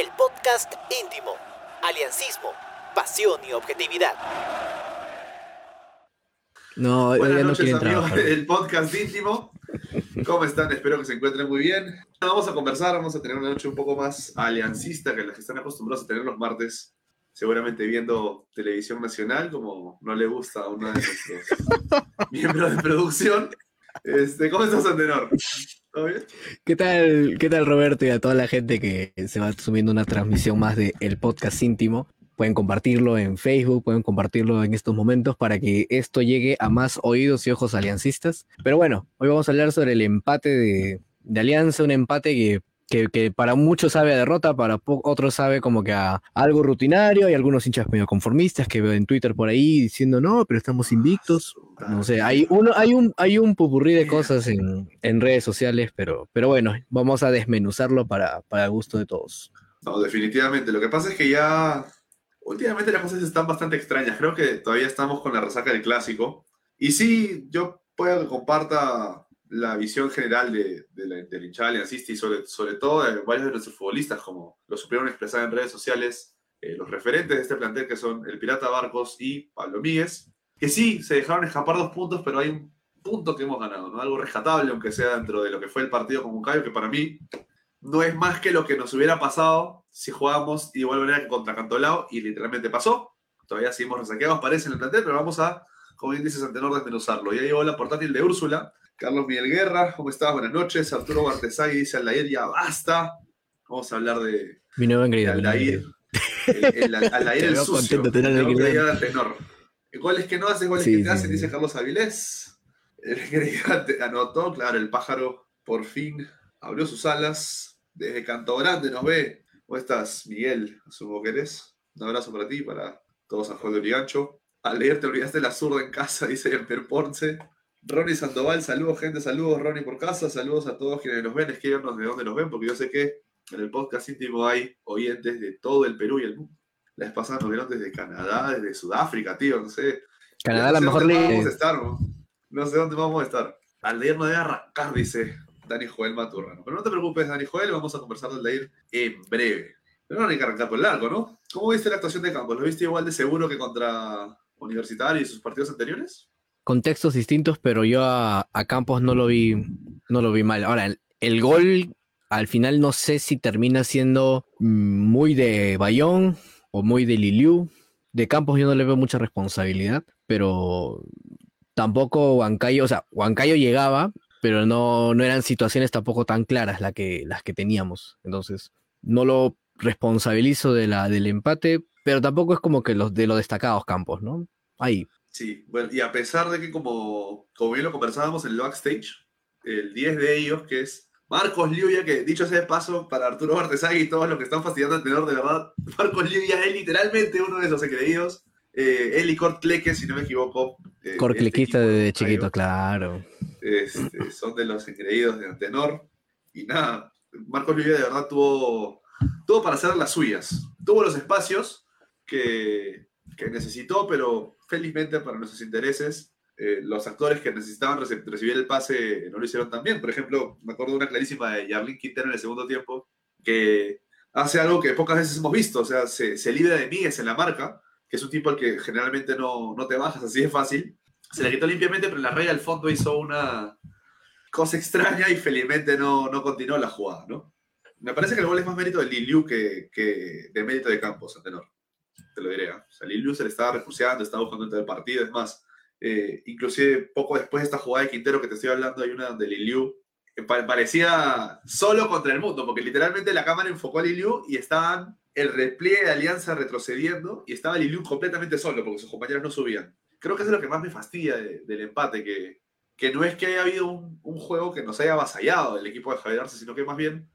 el podcast íntimo, aliancismo, pasión y objetividad. No, Buenas no noches quieren amigos trabajar. del podcast íntimo. ¿Cómo están? Espero que se encuentren muy bien. Vamos a conversar, vamos a tener una noche un poco más aliancista que las que están acostumbrados a tener los martes, seguramente viendo televisión nacional, como no le gusta a uno de nuestros miembros de producción. Este, ¿Cómo estás, Antenor? ¿Qué tal, ¿Qué tal, Roberto? Y a toda la gente que se va subiendo una transmisión más de el podcast íntimo. Pueden compartirlo en Facebook, pueden compartirlo en estos momentos para que esto llegue a más oídos y ojos aliancistas. Pero bueno, hoy vamos a hablar sobre el empate de, de Alianza, un empate que, que, para muchos sabe a derrota, para otros sabe como que a algo rutinario. Hay algunos hinchas medio conformistas que veo en Twitter por ahí diciendo, no, pero estamos invictos. No sé, hay, uno, hay, un, hay un pupurrí de cosas en, en redes sociales, pero, pero bueno, vamos a desmenuzarlo para, para gusto de todos. No, definitivamente. Lo que pasa es que ya últimamente las cosas están bastante extrañas. Creo que todavía estamos con la resaca del clásico. Y sí, yo puedo que comparta la visión general de, de la, del y sobre, sobre todo de varios de nuestros futbolistas, como lo supieron expresar en redes sociales, eh, los referentes de este plantel que son el Pirata Barcos y Pablo Míguez, que sí, se dejaron escapar dos puntos, pero hay un punto que hemos ganado, ¿no? Algo rescatable, aunque sea dentro de lo que fue el partido con Moncayo, que para mí no es más que lo que nos hubiera pasado si jugábamos de igual manera contra Cantolao, y literalmente pasó. Todavía seguimos resaqueados, parece, en el plantel, pero vamos a, como bien dices, Antenor, desmenuzarlo. Ya llegó la portátil de Úrsula. Carlos Miguel Guerra, ¿cómo estás? Buenas noches. Arturo Bartesay dice Aldair, ya basta. Vamos a hablar de, Mi mi nuevo Aldair. El, el, Aldair el sucio. contento El Antenor. Goles que no hace, goles Sí, que te sí, hacen, sí. dice Carlos Avilés. El engreído ante- anotó, claro, el pájaro por fin abrió sus alas. Desde Canto Grande nos ve. ¿Cómo estás, Miguel? Asumo que eres. Un abrazo para ti, para todos a Juan de Origancho. Al leer te olvidaste la zurda en casa, dice Emper Ponce. Ronnie Sandoval, saludos, gente, saludos, Ronnie por casa, saludos a todos quienes nos ven, escríbanos de dónde nos ven, porque yo sé que en el podcast íntimo hay oyentes de todo el Perú y el mundo. La vez pasada nos vieron desde Canadá, desde Sudáfrica, tío, no sé. Canadá, no la sé mejor dónde liga. Vamos a estar, ¿no? No sé dónde vamos a estar. Aldeir no debe arrancar, dice Dani Joel Maturrano. Pero no te preocupes, Dani Joel, vamos a conversar de Aldeir en breve. Pero no hay que arrancar con el largo, ¿no? ¿Cómo viste la actuación de Campos? ¿Lo viste igual de seguro que contra Universitario y sus partidos anteriores? Contextos distintos, pero yo a, Campos no lo vi, no lo vi mal. Ahora, el, gol al final no sé si termina siendo mm, muy de Bayón o muy de Liliu. De Campos yo no le veo mucha responsabilidad, pero tampoco Huancayo, o sea, Huancayo llegaba, pero no, no eran situaciones tampoco tan claras la que, las que teníamos. Entonces, no lo responsabilizo de la, del empate, pero tampoco es como que los de los destacados Campos, ¿no? Ahí. Sí, bueno, y a pesar de que como, como bien lo conversábamos en el backstage, el 10 de ellos, que es Marcos Liuya, que dicho sea de paso, para Arturo Bartesagui y todos los que están fastidiando al tenor, de verdad, Marcos Liuya es literalmente uno de esos engreídos. Eh, él y Kurt Kleke, si no me equivoco. eh, Corcliquista este desde de chiquito, claro. este, son de los engreídos de Antenor. Y nada, Marcos Liuya de verdad tuvo, tuvo para hacer las suyas. Tuvo los espacios que, que necesitó, pero felizmente para nuestros intereses, eh, los actores que necesitaban recibir el pase no lo hicieron tan bien. Por ejemplo, me acuerdo de una clarísima de Yarlin Quintero en el segundo tiempo, que hace algo que pocas veces hemos visto, o sea, se, libra de Míguez en la marca, que es un tipo al que generalmente no, no te bajas así de fácil. Se la quitó limpiamente, pero la raya al fondo hizo una cosa extraña y felizmente no, no continuó la jugada, ¿no? Me parece que el gol es más mérito de Liliu que, que de mérito de Campos, a tenor. Te lo diré. ¿ah? O sea, Liliu se le estaba refugiando, estaba buscando dentro del partido. Es más, eh, inclusive poco después de esta jugada de Quintero que te estoy hablando, hay una de Liliu parecía solo contra el mundo, porque literalmente la cámara enfocó a Liliu y estaban el repliegue de Alianza retrocediendo y estaba Liliu completamente solo, porque sus compañeros no subían. Creo que eso es lo que más me fastidia de- del empate, que, que no es que haya habido un, un juego que nos haya avasallado el equipo de Javier Arce, sino que más bien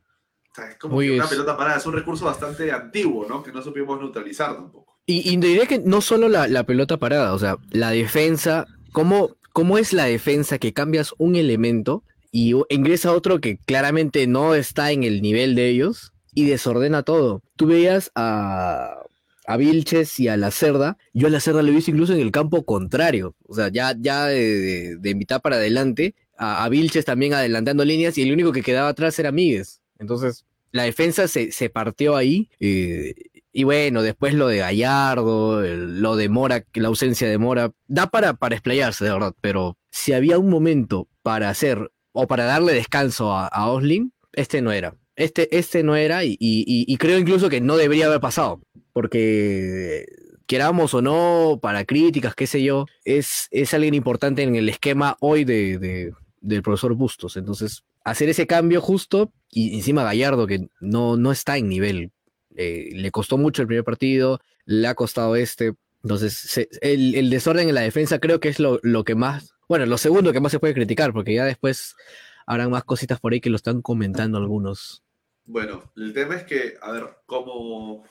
o sea, es como Muy que una pelota parada, es un recurso bastante antiguo, ¿no? Que no supimos neutralizar tampoco. Y, y diría que no solo la, la pelota parada, o sea, la defensa, ¿cómo, ¿cómo es la defensa que cambias un elemento y ingresa otro que claramente no está en el nivel de ellos y desordena todo? Tú veías a, a Vilches y a la Cerda, yo a la Cerda le he visto incluso en el campo contrario, o sea, ya, ya de, de, de mitad para adelante, a, a Vilches también adelantando líneas y el único que quedaba atrás era Míguez. Entonces, la defensa se, se partió ahí. eh, y bueno, después lo de Gallardo, lo de Mora, la ausencia de Mora, da para, para explayarse, de verdad. Pero si había un momento para hacer o para darle descanso a, a Osling, este no era. Este, este no era y, creo incluso que no debería haber pasado. Porque queramos o no, para críticas, qué sé yo, es, es alguien importante en el esquema hoy de- del profesor Bustos. Entonces, hacer ese cambio justo y encima Gallardo, que no, no está en nivel, eh, le costó mucho el primer partido, le ha costado este. Entonces, el, desorden en la defensa creo que es lo, lo que más, bueno, lo segundo que más se puede criticar, porque ya después habrán más cositas por ahí que lo están comentando algunos. Bueno, el tema es que, a ver, como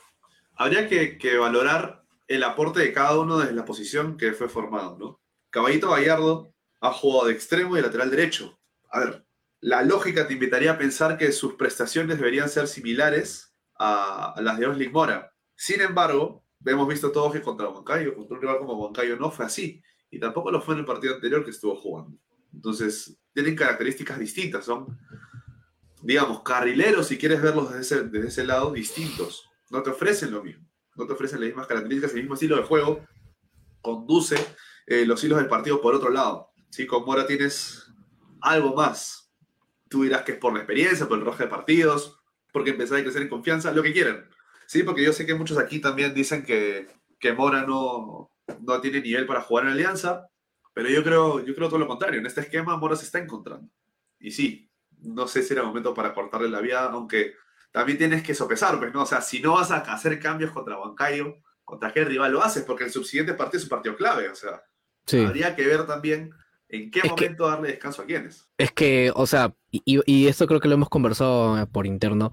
habría que, que valorar el aporte de cada uno desde la posición que fue formado, ¿no? Caballito Gallardo ha jugado de extremo y lateral derecho. A ver, la lógica te invitaría a pensar que sus prestaciones deberían ser similares a, las de Osling Mora. Sin embargo, hemos visto todos que contra Huancayo, contra un rival como Huancayo, no fue así. Y tampoco lo fue en el partido anterior que estuvo jugando. Entonces, tienen características distintas, son digamos, carrileros, si quieres verlos desde ese, desde ese lado, distintos. No te ofrecen lo mismo. No te ofrecen las mismas características, el mismo estilo de juego. Conduce eh, los hilos del partido por otro lado. ¿sí? Con Mora tienes algo más. Tú dirás que es por la experiencia, por el rojo de partidos, porque empezar a crecer en confianza, lo que quieran. Sí, porque yo sé que muchos aquí también dicen que, que Mora no, no tiene nivel para jugar en Alianza, pero yo creo, yo creo todo lo contrario. En este esquema Mora se está encontrando. Y sí, no sé si era momento para cortarle la vía, aunque también tienes que sopesar, pues, ¿no? O sea, si no vas a hacer cambios contra Huancayo, ¿contra qué rival lo haces? Porque el subsiguiente partido es un partido clave, o sea, Sí. habría que ver también en qué Es que- momento darle descanso a quiénes. Es que, o sea, y, y esto creo que lo hemos conversado eh, por interno,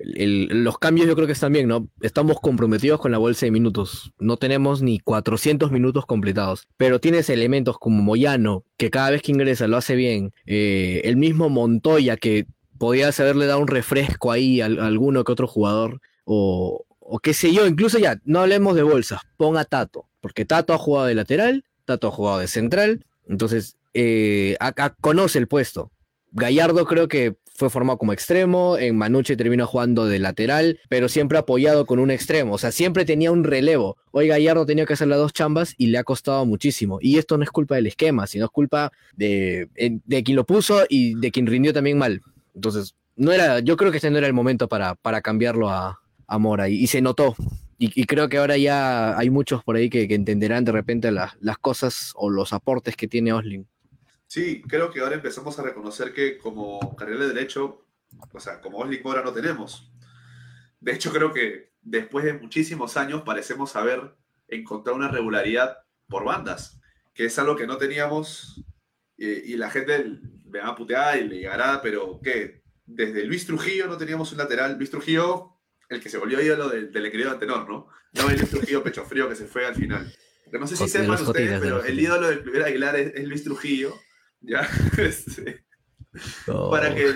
el- los cambios yo creo que están bien, ¿no? Estamos comprometidos con la bolsa de minutos, no tenemos ni 400 minutos completados, pero tienes elementos como Moyano, que cada vez que ingresa lo hace bien, eh, el mismo Montoya, que podías haberle dado un refresco ahí a, a alguno que otro jugador, o, o qué sé yo, incluso ya, no hablemos de bolsas, pon a Tato, porque Tato ha jugado de lateral, Tato ha jugado de central, entonces eh, acá conoce el puesto. Gallardo creo que fue formado como extremo, en Manuche terminó jugando de lateral, pero siempre apoyado con un extremo, o sea, siempre tenía un relevo. Hoy Gallardo tenía que hacer las dos chambas y le ha costado muchísimo. Y esto no es culpa del esquema, sino es culpa de, de quien lo puso y de quien rindió también mal. Entonces, no era, yo creo que este no era el momento para, para cambiarlo a, a Mora y se notó. Y, y creo que ahora ya hay muchos por ahí que, que entenderán de repente las- las cosas o los aportes que tiene Osling. Sí, creo que ahora empezamos a reconocer que como carril de derecho, o sea, como Osling Mora no tenemos. De hecho, creo que después de muchísimos años parecemos haber encontrado una regularidad por bandas, que es algo que no teníamos eh, y la gente me va a putear y le llegará, pero ¿qué? Desde Luis Trujillo no teníamos un lateral. Luis Trujillo, el que se volvió ídolo del, del querido Antenor, ¿no? No el Luis Trujillo pecho frío que se fue al final. Que no sé si de sepan ustedes, de pero el ídolo del primer Aguilar es, es Luis Trujillo. ¿ya? Este, Oh. para que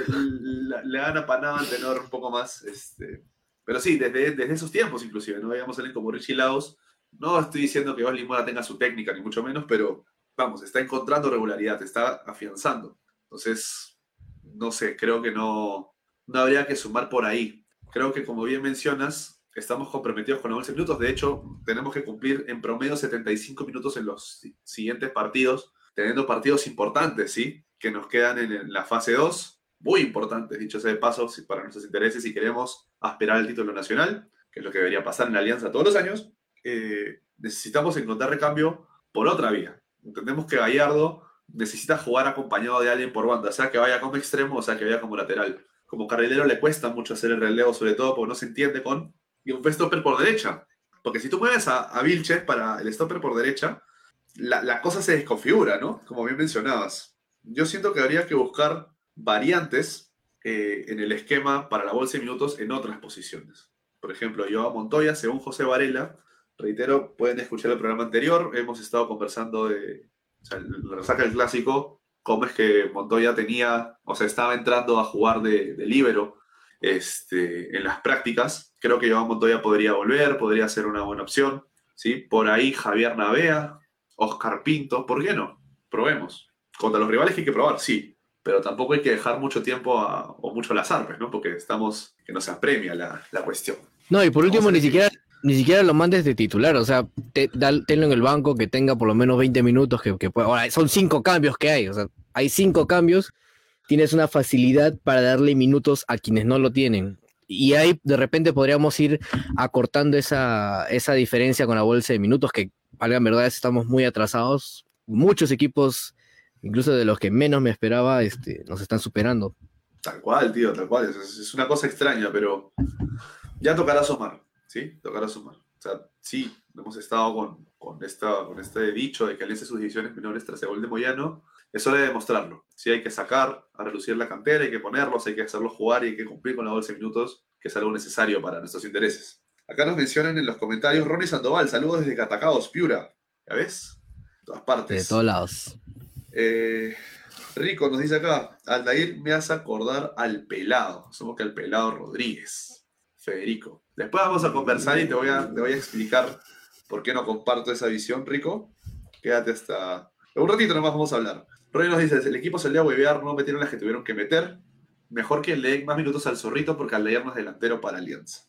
le hagan apanado al tenor un poco más. Este. Pero sí, desde, desde esos tiempos inclusive, no veíamos a alguien como Richie Laos. No estoy diciendo que Osling Mora tenga su técnica, ni mucho menos, pero vamos, está encontrando regularidad, está afianzando. Entonces, no sé, creo que no, no habría que sumar por ahí. Creo que, como bien mencionas, estamos comprometidos con los 11 minutos. De hecho, tenemos que cumplir en promedio 75 minutos en los si- siguientes partidos, teniendo partidos importantes, ¿sí? Que nos quedan en, la fase 2, muy importantes, dicho sea de paso, para nuestros intereses, si queremos aspirar al título nacional, que es lo que debería pasar en la Alianza todos los años, eh, necesitamos encontrar recambio por otra vía. Entendemos que Gallardo necesita jugar acompañado de alguien por banda, sea que vaya como extremo o sea que vaya como lateral. Como carrilero le cuesta mucho hacer el relevo, sobre todo porque no se entiende con y un stopper por derecha. Porque si tú mueves a, a Vilches para el stopper por derecha, la, cosa se desconfigura, ¿no? Como bien mencionabas. Yo siento que habría que buscar variantes eh, en el esquema para la bolsa de minutos en otras posiciones. Por ejemplo, Joao Montoya, según José Varela, reitero, pueden escuchar el programa anterior, hemos estado conversando de, o sea, la resaca del clásico, cómo es que Montoya tenía, o sea, estaba entrando a jugar de, de líbero este, en las prácticas. Creo que Joao Montoya podría volver, podría ser una buena opción. ¿sí? Por ahí Javier Navea, Oscar Pinto, ¿por qué no? Probemos. Contra los rivales que hay que probar, sí. pero tampoco hay que dejar mucho tiempo a- o mucho al azar, pues, ¿no? Porque estamos, que no se apremia la, la cuestión. No, y por último, ni siquiera, ni siquiera lo mandes de titular. O sea, te- tenlo en el banco que tenga por lo menos 20 minutos. Que, que Ahora, son cinco cambios que hay. O sea, hay cinco cambios. Tienes una facilidad para darle minutos a quienes no lo tienen. Y ahí de repente podríamos ir acortando esa, esa diferencia con la bolsa de minutos, que, valga verdad, estamos muy atrasados. Muchos equipos, incluso de los que menos me esperaba, este, nos están superando. Tal cual, tío, tal cual. Es, una cosa extraña, pero ya tocará sumar, ¿sí? Tocará sumar. O sea, sí, hemos estado con, con, esta, con este dicho de que Alianza sus divisiones menores tras el gol de Moyano. Es hora de demostrarlo. Sí, hay que sacar a relucir la cantera, hay que ponerlos, hay que hacerlos jugar y hay que cumplir con la bolsa de minutos, que es algo necesario para nuestros intereses. Acá nos mencionan en los comentarios Ronnie Sandoval, saludos desde Catacaos, Piura. ¿Ya ves? En todas partes. De todos lados. Eh, Rico nos dice acá, Aldair me hace acordar al pelado, somos que al pelado Rodríguez, Federico. Después vamos a conversar y te voy a, te voy a explicar por qué no comparto esa visión, Rico. Quédate hasta... Un ratito nomás vamos a hablar. Roy nos dice, el equipo salió a huevear, no metieron las que tuvieron que meter. Mejor que le den más minutos al zorrito porque Aldair no es delantero para Alianza.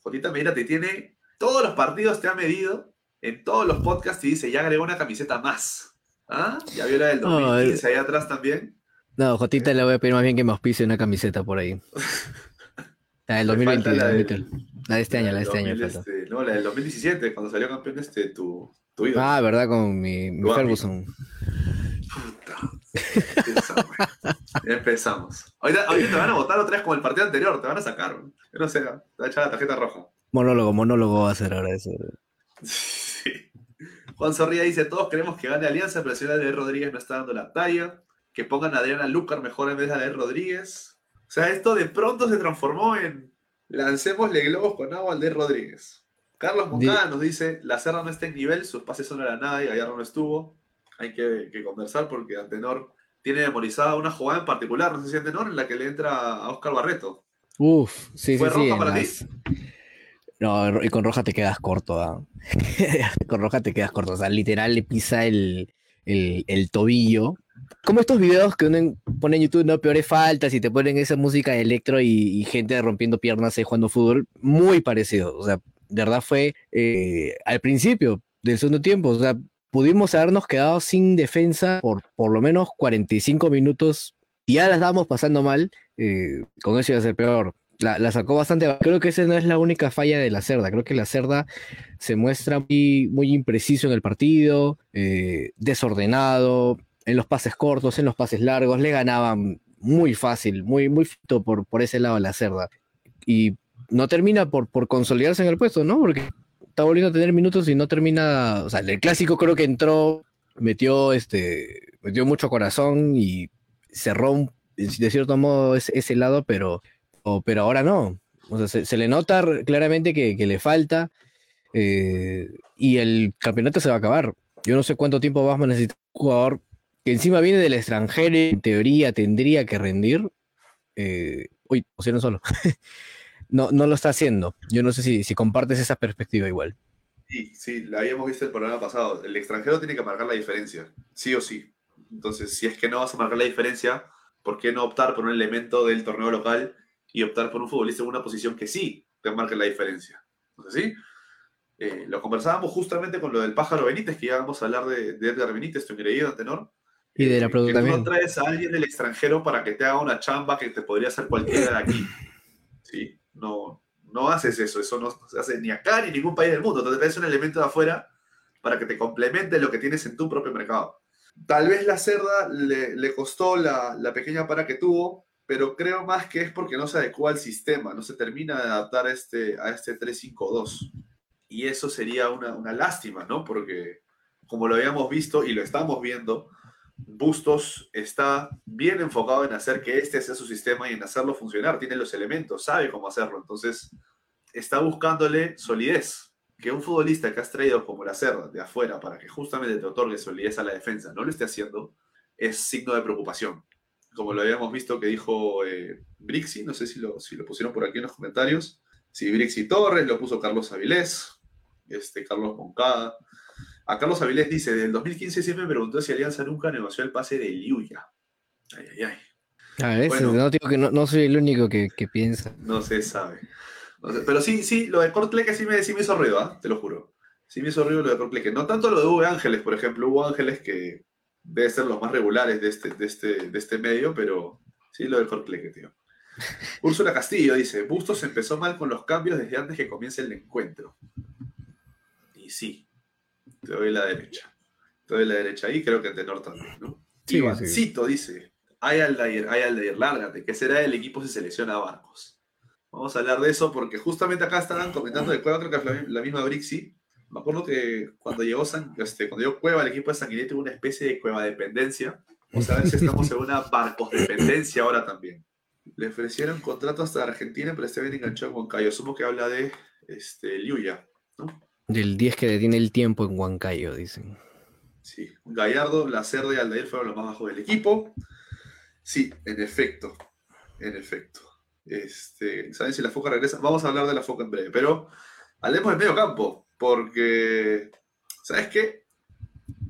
Jotita Medina te tiene, todos los partidos te ha medido, en todos los podcasts y dice, ya agregó una camiseta más. ¿Ah? Ya vio la del No, 2015 ahí atrás también. No, Jotita le voy a pedir más bien que me auspicie una camiseta por ahí. La del Me 2020, falta la del- 2020. La de este año, la de este año. 2000, falta. este, no, la del 2017, cuando salió campeón este, tu, tu ídolo. Ah, ¿verdad? Con mi, mi. Ferguson. Puta. Empezamos. Empezamos. Ahorita, ahorita te van a votar otra vez como el partido anterior, te van a sacar. Yo no sé, te va a echar la tarjeta roja. Monólogo, monólogo va a ser ahora eso. Sí. Juan Zorrilla dice, todos queremos que gane Alianza, pero si la de Rodríguez no está dando la talla. Que pongan a Adriana Lucar mejor en vez de a de Rodríguez. O sea, esto de pronto se transformó en lancémosle globos con agua al de Rodríguez. Carlos Moncada nos dice, la Cerda no está en nivel, sus pases son a la nada y Gallardo no estuvo. Hay que, que conversar porque Antenor tiene memorizada una jugada en particular, no sé si Antenor, en la que le entra a Oscar Barreto. Uf, sí, ¿Fue sí, sí. roja en para ti? las- No, y con roja te quedas corto. ¿ah? con roja te quedas corto. O sea, literal le pisa el, el, el tobillo. Como estos videos que uno pone en YouTube, no peores faltas y te ponen esa música de electro y, y gente rompiendo piernas ahí jugando fútbol. Muy parecido. O sea, de verdad fue eh, al principio del segundo tiempo. O sea, pudimos habernos quedado sin defensa por por lo menos 45 minutos. Y ya la estábamos pasando mal. eh, con eso iba a ser peor. La, la sacó bastante. Creo que esa no es la única falla de la cerda. Creo que la cerda se muestra muy, muy impreciso en el partido, eh, desordenado, en los pases cortos, en los pases largos. Le ganaban muy fácil, muy, muy fito por, por ese lado la cerda. Y no termina por, por consolidarse en el puesto, ¿no? Porque está volviendo a tener minutos y no termina. O sea, el clásico creo que entró, metió, este, metió mucho corazón y cerró de cierto modo ese, lado, pero, pero ahora no. O sea, se, le nota claramente que, le falta eh, y el campeonato se va a acabar. Yo no sé cuánto tiempo más va a necesitar un jugador que encima viene del extranjero y en teoría tendría que rendir. Eh, uy, pusieron solo. no, no lo está haciendo. Yo no sé si, compartes esa perspectiva igual. Sí, sí, la habíamos visto el programa pasado. El extranjero tiene que marcar la diferencia, sí o sí. Entonces, si es que no vas a marcar la diferencia, ¿por qué no optar por un elemento del torneo local y optar por un futbolista en una posición que sí te marque la diferencia? Entonces, sí. Eh, lo conversábamos justamente con lo del pájaro Benítez, que ya vamos a hablar de, Edgar Benítez, tu ingreído, Antenor. Y de la Eh, Produ que tú no traes a alguien del extranjero para que te haga una chamba que te podría hacer cualquiera de aquí. ¿Sí? No, no haces eso, eso no se hace ni acá ni en ningún país del mundo. Te traes un elemento de afuera para que te complemente lo que tienes en tu propio mercado. Tal vez la cerda le, le costó la, la pequeña para que tuvo, pero creo más que es porque no se adecua al sistema, no se termina de adaptar a este, a este 3-5-2. Y eso sería una, una lástima, ¿no? Porque como lo habíamos visto y lo estamos viendo, Bustos está bien enfocado en hacer que este sea su sistema y en hacerlo funcionar. Tiene los elementos, sabe cómo hacerlo. Entonces, está buscándole solidez. Que un futbolista que has traído como la Cerda de afuera para que justamente te otorgue solidez a la defensa no lo esté haciendo, es signo de preocupación. Como lo habíamos visto que dijo eh, Brixi, no sé si lo, si pusieron por aquí en los comentarios. Sí, Brixi Torres, lo puso Carlos Avilés, este, Carlos Moncada. A Carlos Avilés dice, del 2015 siempre me preguntó si Alianza nunca negoció el pase de Liuya. Ay, ay, ay. A veces, Bueno. no, digo que no, no soy el único que, que piensa. No se sabe. No sé, Pero sí, sí, lo de Cortleque sí me, sí me hizo ruido, ¿ah? te lo juro. Sí me hizo ruido lo de Cortleque. No tanto lo de Hugo Ángeles, por ejemplo. Hugo Ángeles que debe ser los más regulares de este, de este, de este medio, pero sí lo de Cortleque, tío. Úrsula Castillo dice, Bustos empezó mal con los cambios desde antes que comience el encuentro. Y sí, te doy la derecha. Te doy la derecha ahí, creo que en tenor también, ¿no? Sí, Ivancito dice, hay Aldair, hay Aldair, lárgate, ¿qué será del equipo si selecciona Barcos? Vamos a hablar de eso porque justamente acá estaban comentando de Cueva, creo que es la, la misma Brixi. Me acuerdo que cuando llegó, San, este, cuando llegó Cueva, el equipo de Sanguinetti hubo una especie de Cueva dependencia. O sea, a ver si estamos en una Barcos dependencia ahora también. Le ofrecieron contrato hasta Argentina, pero este bien enganchado con Cayo. Asumo que habla de este, Liuya, ¿no? Del 10 que detiene el tiempo en Huancayo, dicen. Sí, Gallardo, Lacerda y Aldair fueron los más bajos del equipo. Sí, en efecto, en efecto. Este, ¿Saben si la foca regresa? Vamos a hablar de la foca en breve, pero hablemos del medio campo, porque, ¿sabes qué?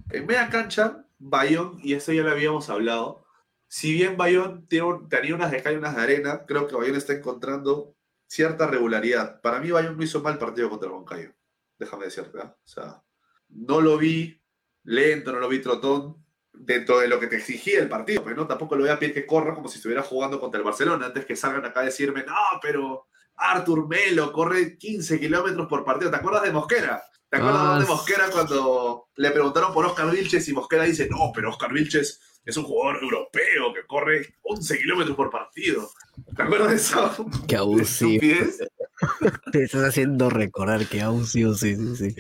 En media cancha, Bayón, y eso ya lo habíamos hablado, si bien Bayón tenía unas de cal y unas de arena, creo que Bayón está encontrando cierta regularidad. Para mí Bayón no hizo mal partido contra Moncayo, déjame decirte, ¿ah? O sea, no lo vi lento, no lo vi trotón, dentro de lo que te exigía el partido, pero no, tampoco lo voy a pedir que corra como si estuviera jugando contra el Barcelona, antes que salgan acá a decirme, no, pero Artur Melo corre 15 kilómetros por partido, ¿te acuerdas de Mosquera? ¿Te acuerdas Ah, de. Mosquera cuando le preguntaron por Oscar Vilches y Mosquera dice, no, pero Oscar Vilches es un jugador europeo que corre 11 kilómetros por partido? ¿Te acuerdas de eso? Que sí. Estupidez. Te estás haciendo recordar que aún sí, sí, sí, sí.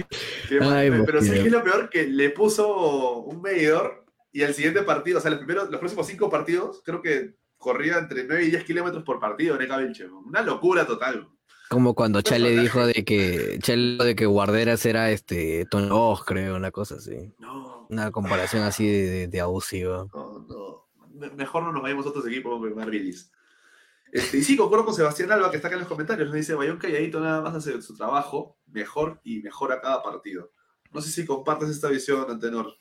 Ay, pero. ¿sabes qué es lo peor? Que le puso un medidor y el siguiente partido, o sea, los, primeros, los próximos cinco partidos, creo que corría entre 9 y 10 kilómetros por partido Neca Vilche. Una locura total. Como cuando Chale dijo de que Chale de que Guarderas era este Tony Oz, creo, una cosa así. No, Una comparación así de, de, de abusiva. no, no. Me- Mejor no nos vayamos a otros equipos, Marvilis. Este, y sí, concuerdo con Sebastián Alba, que está acá en los comentarios. Nos dice, Bayón calladito nada más hace su trabajo mejor y mejora cada partido. No sé si compartes esta visión, Antenor.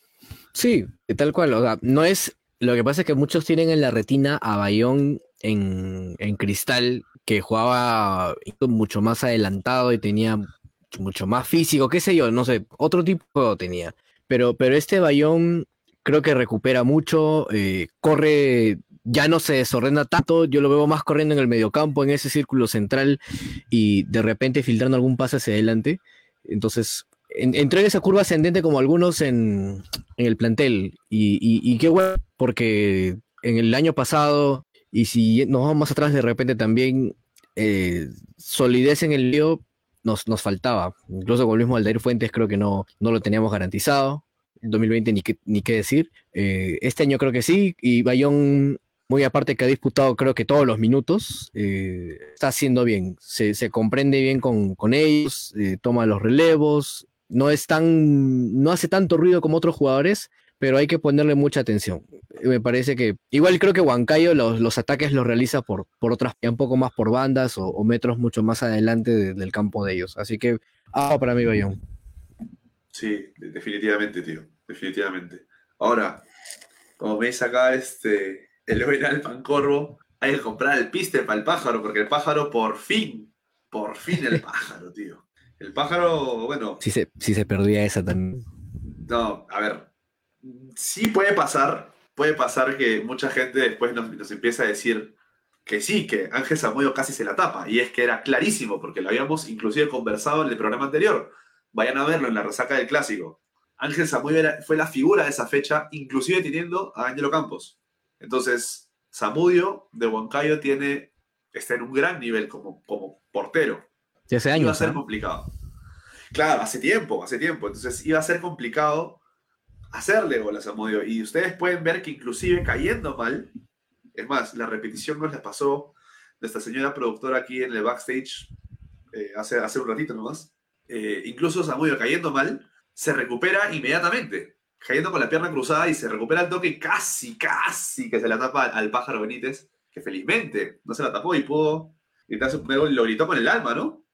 Sí, tal cual. O sea, no es. Lo que pasa es que muchos tienen en la retina a Bayón en, en cristal, que jugaba mucho más adelantado y tenía mucho más físico, qué sé yo, no sé, otro tipo tenía. Pero, pero este Bayón creo que recupera mucho, eh, corre, ya no se desordena tanto, yo lo veo más corriendo en el mediocampo, en ese círculo central y de repente filtrando algún pase hacia adelante. Entonces, en- entró en esa curva ascendente como algunos en, el plantel. Y qué bueno, porque en el año pasado, y si nos vamos más atrás, de repente también eh, solidez en el lío nos, nos faltaba. Incluso con el mismo Aldair Fuentes creo que no, no lo teníamos garantizado. En 2020 ni qué, ni qué decir. Eh, este año creo que sí. Y Bayón, muy aparte que ha disputado creo que todos los minutos, eh, está haciendo bien. Se, se comprende bien con, con ellos, eh, toma los relevos. No es tan, no hace tanto ruido como otros jugadores, pero hay que ponerle mucha atención. Me parece que, igual creo que Huancayo los, los ataques los realiza por, por otras, un poco más por bandas o, o metros mucho más adelante de- del campo de ellos. Así que, ah, para mí, Bayón. Sí, de- definitivamente, tío. Definitivamente. Ahora, como veis acá, este, el buen Pancorvo, hay que comprar el piste para el pájaro, porque el pájaro por fin, por fin el pájaro, tío. El pájaro, bueno, Si se, si se perdía esa también. no, a ver, sí puede pasar, puede pasar que mucha gente después nos, nos empieza a decir que sí, que Ángel Zamudio casi se la tapa, y es que era clarísimo, porque lo habíamos inclusive conversado en el programa anterior. Vayan a verlo en la resaca del clásico. Ángel Zamudio era- fue la figura de esa fecha, inclusive teniendo a Ángelo Campos. Entonces, Zamudio de Huancayo tiene, está en un gran nivel como, como portero De hace iba a años. ser complicado. Claro, hace tiempo, hace tiempo. Entonces iba a ser complicado hacerle gol a Zamudio. Y ustedes pueden ver que inclusive cayendo mal, es más, la repetición nos la pasó nuestra señora productora aquí en el backstage eh, hace, hace un ratito nomás. Eh, incluso Zamudio cayendo mal, se recupera inmediatamente. Cayendo con la pierna cruzada y se recupera el toque y casi, casi que se la tapa al pájaro Benítez, que felizmente no se la tapó y pudo gritar su primer gol y lo gritó con el alma, ¿no?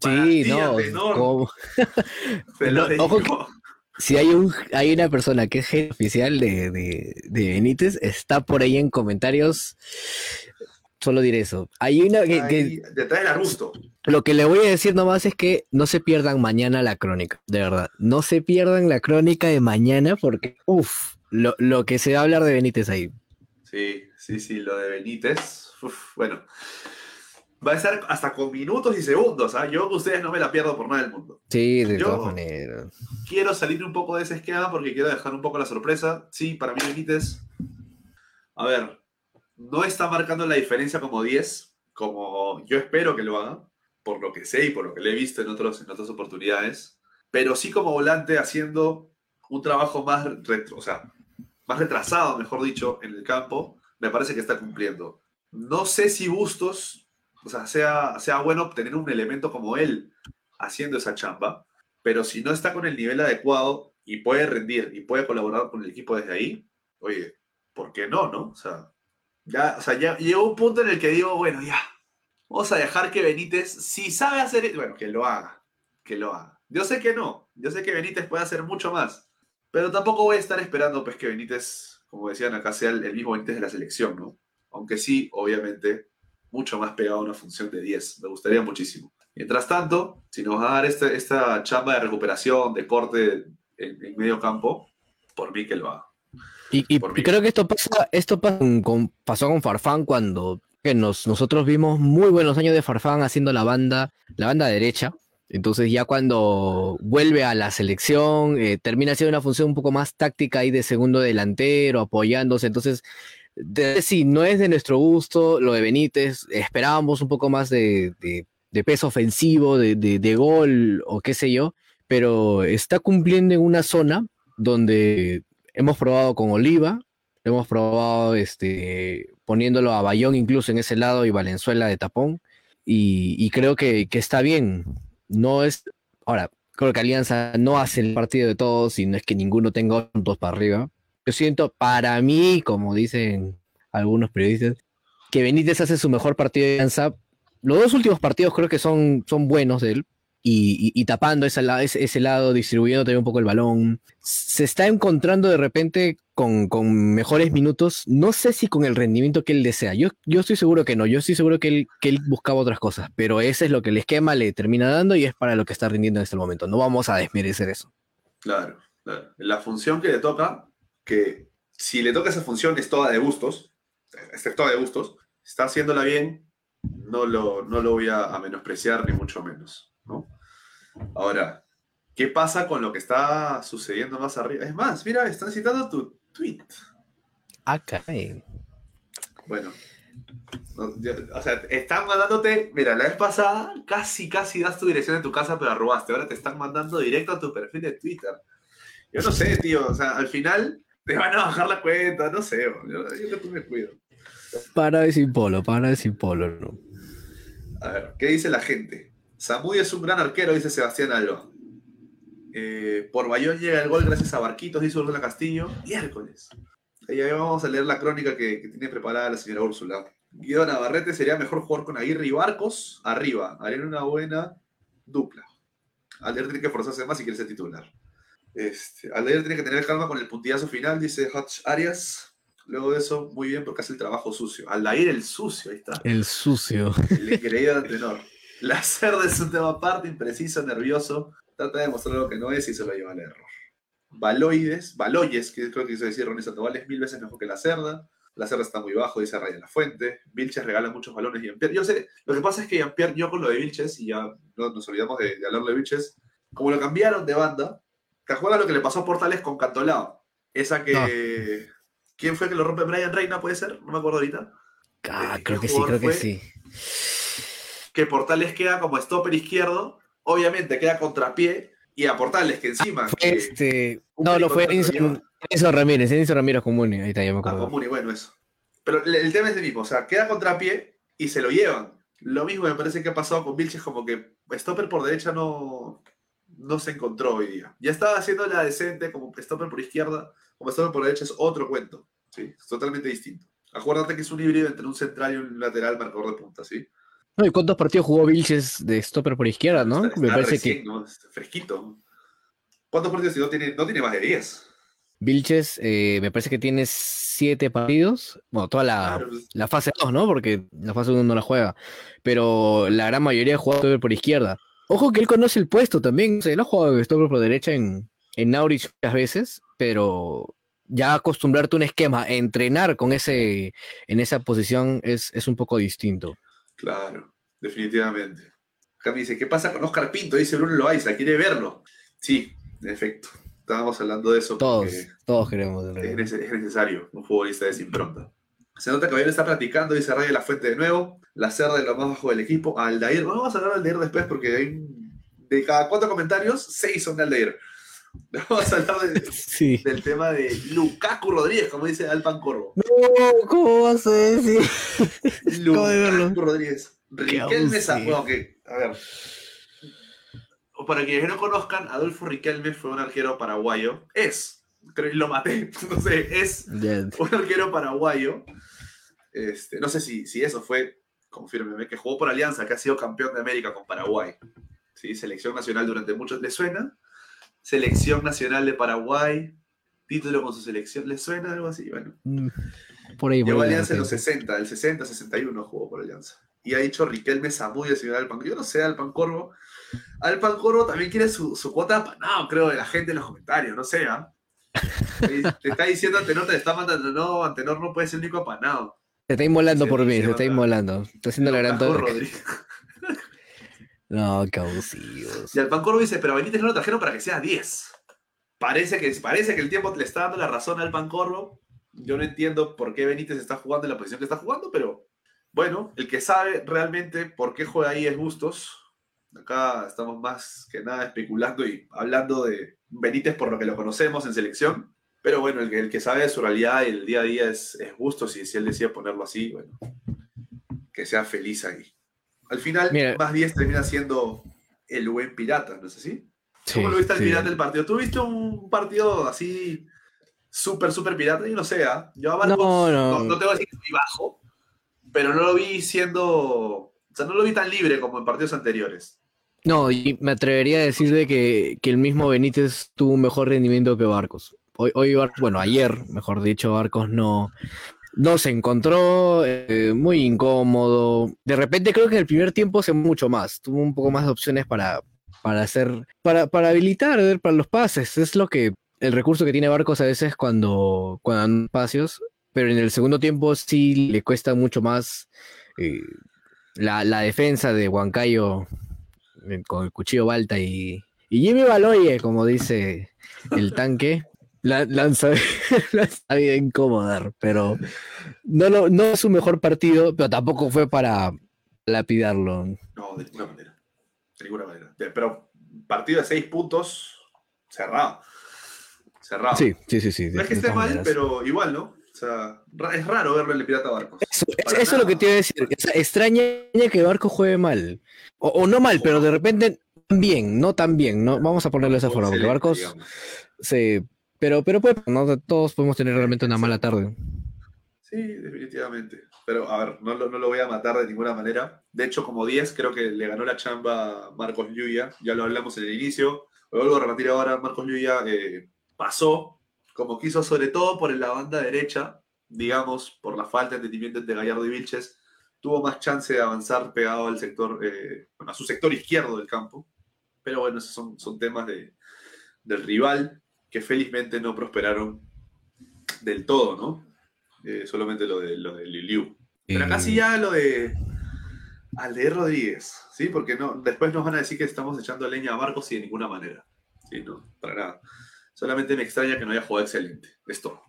Sí, Para no. lo No, ojo. Si hay un hay una persona que es jefe oficial de, de, de Benítez, está por ahí en comentarios. Solo diré eso. Hay una que, detrás del arbusto. lo que le voy a decir nomás es que no se pierdan mañana la crónica, de verdad. No se pierdan la crónica de mañana porque, uff, lo, lo que se va a hablar de Benítez ahí. Sí, sí, sí, lo de Benítez. uf, bueno, va a estar hasta con minutos y segundos. ¿ah? Yo, ustedes no me la pierdo por nada del mundo. Sí, de Yo- todas maneras. quiero salir un poco de ese esquema porque quiero dejar un poco la sorpresa. Sí, para mí Benítez, a ver, no está marcando la diferencia como 10, como yo espero que lo haga, por lo que sé y por lo que le he visto en, otros, en otras oportunidades, pero sí como volante haciendo un trabajo más, retro- o sea, más retrasado, mejor dicho, en el campo, me parece que está cumpliendo. No sé si Bustos, o sea, sea, sea bueno tener un elemento como él haciendo esa chamba, pero si no está con el nivel adecuado y puede rendir y puede colaborar con el equipo desde ahí, oye, ¿por qué no, no? O sea, ya, o sea, ya llegó un punto en el que digo, bueno, ya, vamos a dejar que Benítez, si sabe hacer, bueno, que lo haga, que lo haga. Yo sé que no, yo sé que Benítez puede hacer mucho más, pero tampoco voy a estar esperando pues que Benítez, como decían acá, sea el, el mismo Benítez de la selección, ¿no? Aunque sí, obviamente, mucho más pegado a una función de 10, me gustaría muchísimo. Mientras tanto, si nos va a dar este- esta chamba de recuperación, de corte en, en medio campo, por mí que lo haga. Y, y- y creo que esto pasa, esto pasa con- pasó con Farfán cuando que nos, nosotros vimos muy buenos años de Farfán haciendo la banda, la banda derecha. Entonces ya cuando vuelve a la selección, eh, termina siendo una función un poco más táctica ahí de segundo delantero, apoyándose. Entonces, de, sí, no es de nuestro gusto lo de Benítez. Esperábamos un poco más de, de- peso ofensivo, de, gol o qué sé yo, pero está cumpliendo en una zona donde hemos probado con Oliva, hemos probado este, poniéndolo a Bayón incluso en ese lado y Valenzuela de tapón, y, y creo que, que está bien. No es. Ahora, creo que Alianza no hace el partido de todos y no es que ninguno tenga puntos para arriba. Yo siento, para mí, como dicen algunos periodistas, que Benítez hace su mejor partido de Alianza. Los dos últimos partidos creo que son, son buenos de él. Y, tapando ese, la- ese, ese lado, distribuyendo también un poco el balón. Se está encontrando de repente con, con mejores minutos. No sé si con el rendimiento que él desea. Yo, yo estoy seguro que no. Yo estoy seguro que él, que él buscaba otras cosas. Pero ese es lo que el esquema le termina dando y es para lo que está rindiendo en este momento. No vamos a desmerecer eso. Claro. La función que le toca, que si le toca esa función es toda de gustos, es toda de gustos, está haciéndola bien, no lo, no lo voy a, a menospreciar ni mucho menos. ¿no? Ahora, ¿qué pasa con lo que está sucediendo más arriba? Es más, mira, están citando tu tweet. Acá. Bueno, no, ya- o sea, están mandándote, mira, la vez pasada casi, casi das tu dirección de tu casa, pero robaste. Ahora te están mandando directo a tu perfil de Twitter. Yo no sé, tío, o sea, al final te van a bajar la cuenta, no sé, yo, yo que tú me cuido. Para de sin polo, para de sin polo. ¿no? A ver, ¿qué dice la gente? Samudio es un gran arquero, dice Sebastián Alba. Eh, por Bayón llega el gol gracias a Barquitos, dice Úrsula Castillo. Miércoles. Ahí ahí vamos a leer la crónica que, que tiene preparada la señora Úrsula. Guido Navarrete sería mejor jugar con Aguirre y Barcos arriba. Harían una buena dupla. Alder tiene que esforzarse más si quiere ser titular. Este, Alder tiene que tener calma con el puntillazo final, dice Hutch Arias. Luego de eso, muy bien porque hace el trabajo sucio. Aldair el sucio, ahí está. El sucio. El increíble tenor. La cerda es un tema aparte, impreciso, nervioso. Trata de mostrar lo que no es y se lo lleva al error. Baloides, Baloyes, que creo que quiso decir Ronnie Sandoval, es mil veces mejor que la cerda. La cerda está muy bajo, dice Raya La Fuente. Vilches regala muchos balones y Jean-Pierre. Yo sé, lo que pasa es que Jean-Pierre, yo con lo de Vilches, y ya no, nos olvidamos de, de hablar de Vilches, como lo cambiaron de banda, ¿te acuerdas lo que le pasó a Portales con Cantolao? Esa que. ¿Quién fue que lo rompe? Brian Reina, puede ser, no me acuerdo ahorita. Ah, ¿Qué creo que sí, creo que sí. que Portales queda como stopper izquierdo, obviamente queda contrapié, y a Portales que encima. Que- este. No, no, fue lo Enzo, Enzo Ramírez, Enzo Ramírez Comuni. Ahí está, ya me Ah, acuerdo. muy bueno eso. Pero el, el tema es el mismo, o sea, queda contrapié y se lo llevan. Lo mismo me parece que ha pasado con Vilches, como que stopper por derecha no, no se encontró hoy día. Ya estaba haciendo la decente como stopper por izquierda, como stopper por derecha es otro cuento. Sí, es totalmente distinto. Acuérdate que es un híbrido entre un central y un lateral marcador de punta, ¿sí? No, ¿y cuántos partidos jugó Vilches de stopper por izquierda, no? Está- Me parece recién, que. fresquito. ¿Cuántos partidos? No tiene, no tiene más de 10. Vilches, eh, me parece que tiene siete partidos. Bueno, toda la, Claro, la fase 2, ¿no? Porque la fase 1 no la juega. Pero la gran mayoría juega stopper por izquierda. Ojo que él conoce el puesto también. O sea, él ha jugado de por derecha en, en Naurich muchas veces, pero ya acostumbrarte a un esquema, entrenar con ese, en esa posición es, es un poco distinto. Claro, definitivamente. Acá me dice, ¿qué pasa con Oscar Pinto? Dice Bruno Loaiza, ¿quiere verlo? Sí, en efecto. Estábamos hablando de eso. Todos, todos queremos. Es, es necesario un futbolista de impronta. Se nota que Bayern está practicando, dice Ray de la Fuente de nuevo. La cerda de lo más bajo del equipo. Aldair. No vamos a hablar de Aldair después porque hay de cada cuatro comentarios, seis son de Aldair. Vamos a hablar de- Sí. del tema de Lukaku Rodríguez, como dice Alpan Corvo. No, ¿cómo vas a decir? Lukaku Rodríguez. Riquelme bueno, que, a ver. Para quienes no conozcan, Adolfo Riquelme fue un arquero paraguayo. Es, creo que lo maté. No sé, es un arquero paraguayo. Este, no sé si, si eso fue, confírmeme, que jugó por Alianza, que ha sido campeón de América con Paraguay. ¿Sí? Selección nacional durante muchos. ¿Le suena? Selección nacional de Paraguay. Título con su selección. ¿Le suena algo así? Bueno. Mm, Por ahí, por Llegó. Alianza en los sí. 60, el 60, 61 jugó por Alianza. Y ha dicho Riquelme Zamudio, señor Alpan. Yo no sé, Alpan Corvo. Alpan Corvo también quiere su, su cuota de apanado, creo, de la gente en los comentarios, no sé, ¿ah? Te te está diciendo Antenor, te está mandando, no, Antenor no puede ser el único apanado. Se está inmolando por mí, se está inmolando. Está haciendo la gran torre. No, qué abusivos. Y Alpan Corvo dice, pero Benítez no lo trajeron para que sea 10. Parece que, parece que el tiempo le está dando la razón al Alpan Corvo. Yo no entiendo por qué Benítez está jugando en la posición que está jugando, pero bueno, el que sabe realmente por qué juega ahí es Bustos. Acá estamos más que nada especulando y hablando de Benítez por lo que lo conocemos en selección. Pero bueno, el que, el que sabe de su realidad y el día a día es, es Bustos y si él decide ponerlo así, bueno, que sea feliz ahí. Al final, Mira. más 10 termina siendo el buen pirata, ¿no es así? Sí, ¿Cómo lo viste al sí. pirata del partido? ¿Tú viste un partido así súper, súper pirata? Yo no sé, ¿ah? Yo a Barcos No, no, no. no tengo que decir que estoy bajo, pero no lo vi siendo... O sea, no lo vi tan libre como en partidos anteriores. No, y me atrevería a decir de que, que el mismo Benítez tuvo un mejor rendimiento que Barcos. Hoy, hoy bueno, ayer, mejor dicho, Barcos no, no se encontró eh, muy incómodo. De repente creo que en el primer tiempo se mucho más, tuvo un poco más de opciones para, para hacer, para, para habilitar, eh, para los pases. Es lo que, el recurso que tiene Barcos a veces cuando, cuando dan espacios, pero en el segundo tiempo sí le cuesta mucho más eh, la, la defensa de Huancayo con el cuchillo Balta y, y Jimmy Baloye, como dice el tanque, la, lanza, lanza bien incomodar, pero no, no es su mejor partido, pero tampoco fue para lapidarlo. No, de ninguna manera. De ninguna manera. Pero partido de seis puntos, cerrado. Cerrado. Sí, sí, sí, sí. No es que esté mal, maneras. pero igual, ¿no? O sea, es raro verlo en el Pirata Barcos. Eso, es- Para eso es lo que te iba a decir. o sea, extraña que Barco juegue mal. O, o no mal, pero de repente bien, no tan bien. ¿no? Vamos a ponerlo de esa forma, porque Barcos digamos. se. Pero, pero pues, ¿no? todos podemos tener realmente una mala tarde. Sí, definitivamente. Pero, a ver, no lo, no lo voy a matar de ninguna manera. De hecho, como 10, creo que le ganó la chamba a Marcos Lluya. Ya lo hablamos en el inicio. Lo vuelvo a repetir ahora. Marcos Lluya eh, pasó como quiso, sobre todo por la banda derecha, digamos, por la falta de entendimiento entre Gallardo y Vilches. Tuvo más chance de avanzar pegado al sector, eh, bueno, a su sector izquierdo del campo. Pero bueno, esos son, son temas de, del rival que felizmente no prosperaron del todo, ¿no? Eh, solamente lo de, lo de Liliu. Pero acá sí Eh, ya lo de Aldeir Rodríguez, ¿sí? Porque no, después nos van a decir que estamos echando leña a Marcos y de ninguna manera. Sí, no, para nada. Solamente me extraña que no haya jugado excelente. Es todo.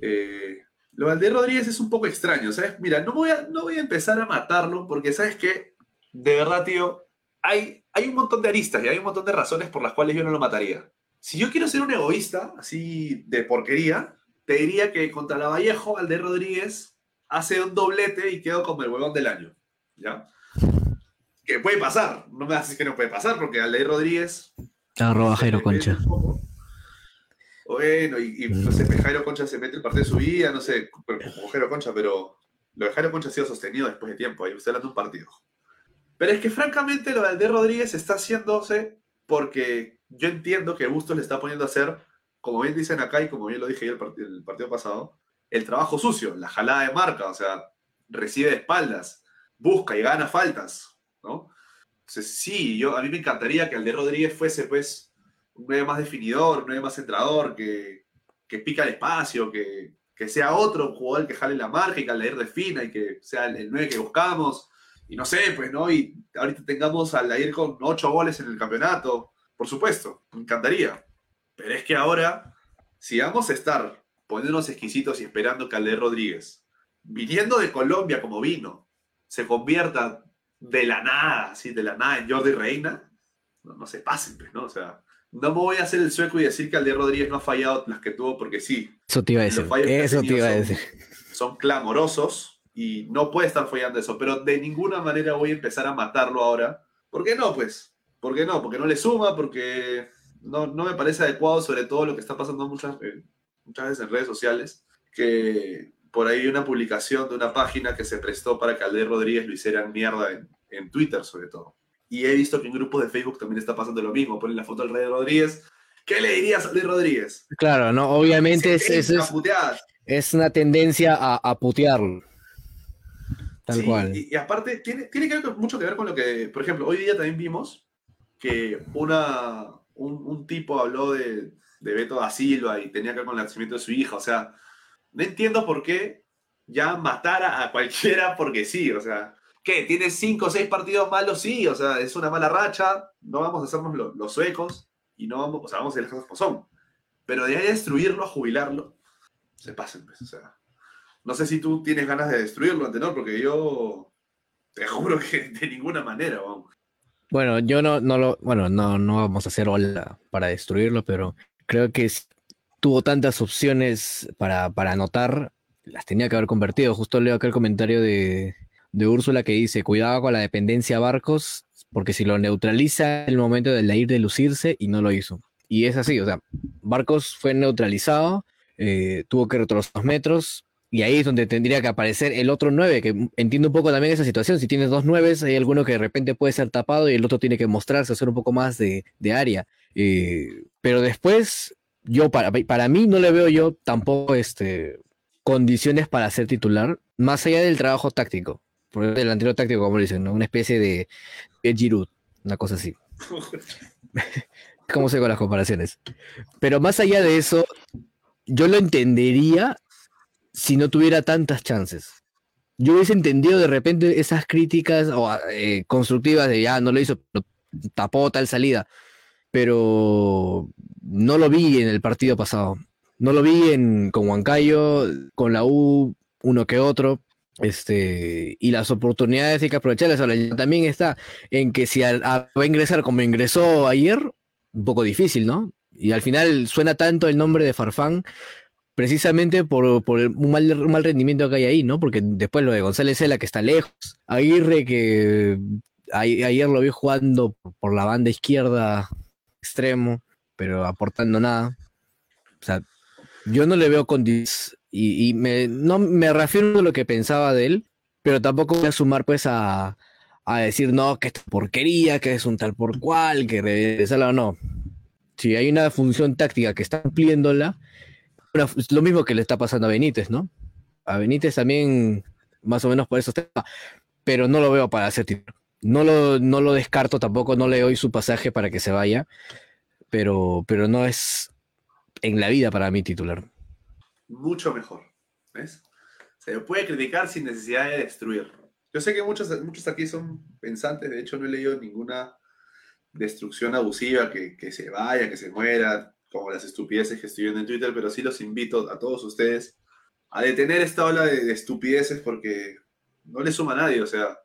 Eh, lo de Aldeir Rodríguez es un poco extraño, ¿sabes? Mira, no voy a, no voy a empezar a matarlo porque, ¿sabes qué? De verdad, tío, hay, hay un montón de aristas y hay un montón de razones por las cuales yo no lo mataría. Si yo quiero ser un egoísta, así de porquería, te diría que contra la Vallejo, Aldeir Rodríguez hace un doblete y quedó como el huevón del año. ¿Ya? Que puede pasar. No me haces que no puede pasar porque Aldeir Rodríguez arroba Jairo Concha. Bueno, y, y, no sé, Jairo Concha se mete el partido de su vida, no sé, como Jairo Concha, pero lo de Jairo Concha ha sido sostenido después de tiempo, ahí estoy hablando de un partido. Pero es que francamente lo de Alder Rodríguez está haciéndose porque yo entiendo que Bustos le está poniendo a hacer, como bien dicen acá y como bien lo dije yo el, el partido pasado, el trabajo sucio, la jalada de marca, o sea, recibe de espaldas, busca y gana faltas, ¿no? Entonces, sí, yo, a mí me encantaría que Alde Rodríguez fuese, pues, un 9 más definidor, un 9 más centrador, que, que pica el espacio, que, que, sea otro jugador que jale la marca y que Aldair defina y que sea el, el 9 que buscamos. Y no sé, pues, ¿no? Y ahorita tengamos a Aldair con 8 goles en el campeonato. Por supuesto, me encantaría. Pero es que ahora, si vamos a estar poniéndonos exquisitos y esperando que Aldair Rodríguez, viniendo de Colombia como vino, se convierta de la nada, así, de la nada en Jordi Reina, no, no se pasen, pues, ¿no? O sea, no me voy a hacer el sueco y decir que Alder Rodríguez no ha fallado las que tuvo, porque sí. Eso te iba a decir. Eso te iba a decir. Son, son, clamorosos y no puede estar fallando eso, pero de ninguna manera voy a empezar a matarlo ahora. ¿Por qué no, pues? ¿Por qué no? Porque no le suma, porque no, no me parece adecuado, sobre todo lo que está pasando muchas, eh, muchas veces en redes sociales, que por ahí una publicación de una página que se prestó para que Alder Rodríguez lo hicieran mierda en, en Twitter, sobre todo. Y he visto que en grupos de Facebook también está pasando lo mismo. Ponen la foto del Rey Rodríguez. ¿Qué le dirías a Rey Rodríguez? Claro, no, obviamente es, es, es, es, una tendencia a, a putearlo. Tal sí, cual. Y, y, aparte, tiene, tiene que ver, mucho que ver con lo que, por ejemplo, hoy día también vimos que una, un, un tipo habló de, de, Beto da Silva y tenía que ver con el nacimiento de su hija. O sea, no entiendo por qué ya matara a cualquiera porque sí. O sea, ¿Qué? ¿Tiene cinco o seis partidos malos? Sí, o sea, es una mala racha, no vamos a hacernos los, suecos y no vamos, o sea, vamos a ir las cosas son. Pero de ahí a destruirlo, a jubilarlo, se pasen, pues, o. No sé si tú tienes ganas de destruirlo, Antenor, porque yo te juro que de ninguna manera, vamos. Bueno, yo no, no lo, bueno, no, no vamos a hacer ola para destruirlo, pero creo que tuvo tantas opciones para, para anotar, las tenía que haber convertido. Justo leo acá el comentario de, de Úrsula que dice, cuidado con la dependencia a Barcos, porque si lo neutraliza el momento de ir de lucirse y no lo hizo. Y es así, o sea, Barcos fue neutralizado, eh, tuvo que retroceder metros, y ahí es donde tendría que aparecer el otro 9, que entiendo un poco también esa situación. Si tienes dos 9, hay alguno que de repente puede ser tapado y el otro tiene que mostrarse, hacer un poco más de, de área. Eh, pero después, yo para, para mí no le veo yo tampoco este, condiciones para ser titular, más allá del trabajo táctico por el delantero táctico, como dicen, ¿no? Una especie de, de Giroud, una cosa así. ¿Cómo sé con las comparaciones? Pero más allá de eso, yo lo entendería si no tuviera tantas chances. Yo hubiese entendido de repente esas críticas o, eh, constructivas de ya no lo hizo, tapó tal salida, pero no lo vi en el partido pasado. No lo vi en, con Huancayo, con la U, uno que otro. Este, y las oportunidades hay que aprovecharlas. Ahora, también está en que si a, a, va a ingresar como ingresó ayer, un poco difícil, ¿no? Y al final suena tanto el nombre de Farfán precisamente por, por un, mal, mal, rendimiento que hay ahí, ¿no? Porque después lo de González Cela, que está lejos, Aguirre, que ayer lo vi jugando por la banda izquierda extremo, pero aportando nada. O sea, yo no le veo con y, y, me, no me refiero a lo que pensaba de él, pero tampoco voy a sumar pues a, a decir no, que es porquería, que es un tal por cual, que regresarla o no. Si hay una función táctica que está cumpliéndola, lo mismo que le está pasando a Benítez, ¿no? A Benítez también, más o menos por eso está, pero no lo veo para hacer titular. No lo, no lo descarto tampoco, no le su pasaje para que se vaya, pero, pero no es en la vida para mí titular mucho mejor. ¿Ves? Se puede criticar sin necesidad de destruir. Yo sé que muchos, muchos aquí son pensantes, de hecho no he leído ninguna destrucción abusiva, que, que se vaya, que se muera, como las estupideces que estoy viendo en Twitter, pero sí los invito a todos ustedes a detener esta ola de, de estupideces porque no le suma a nadie, o sea,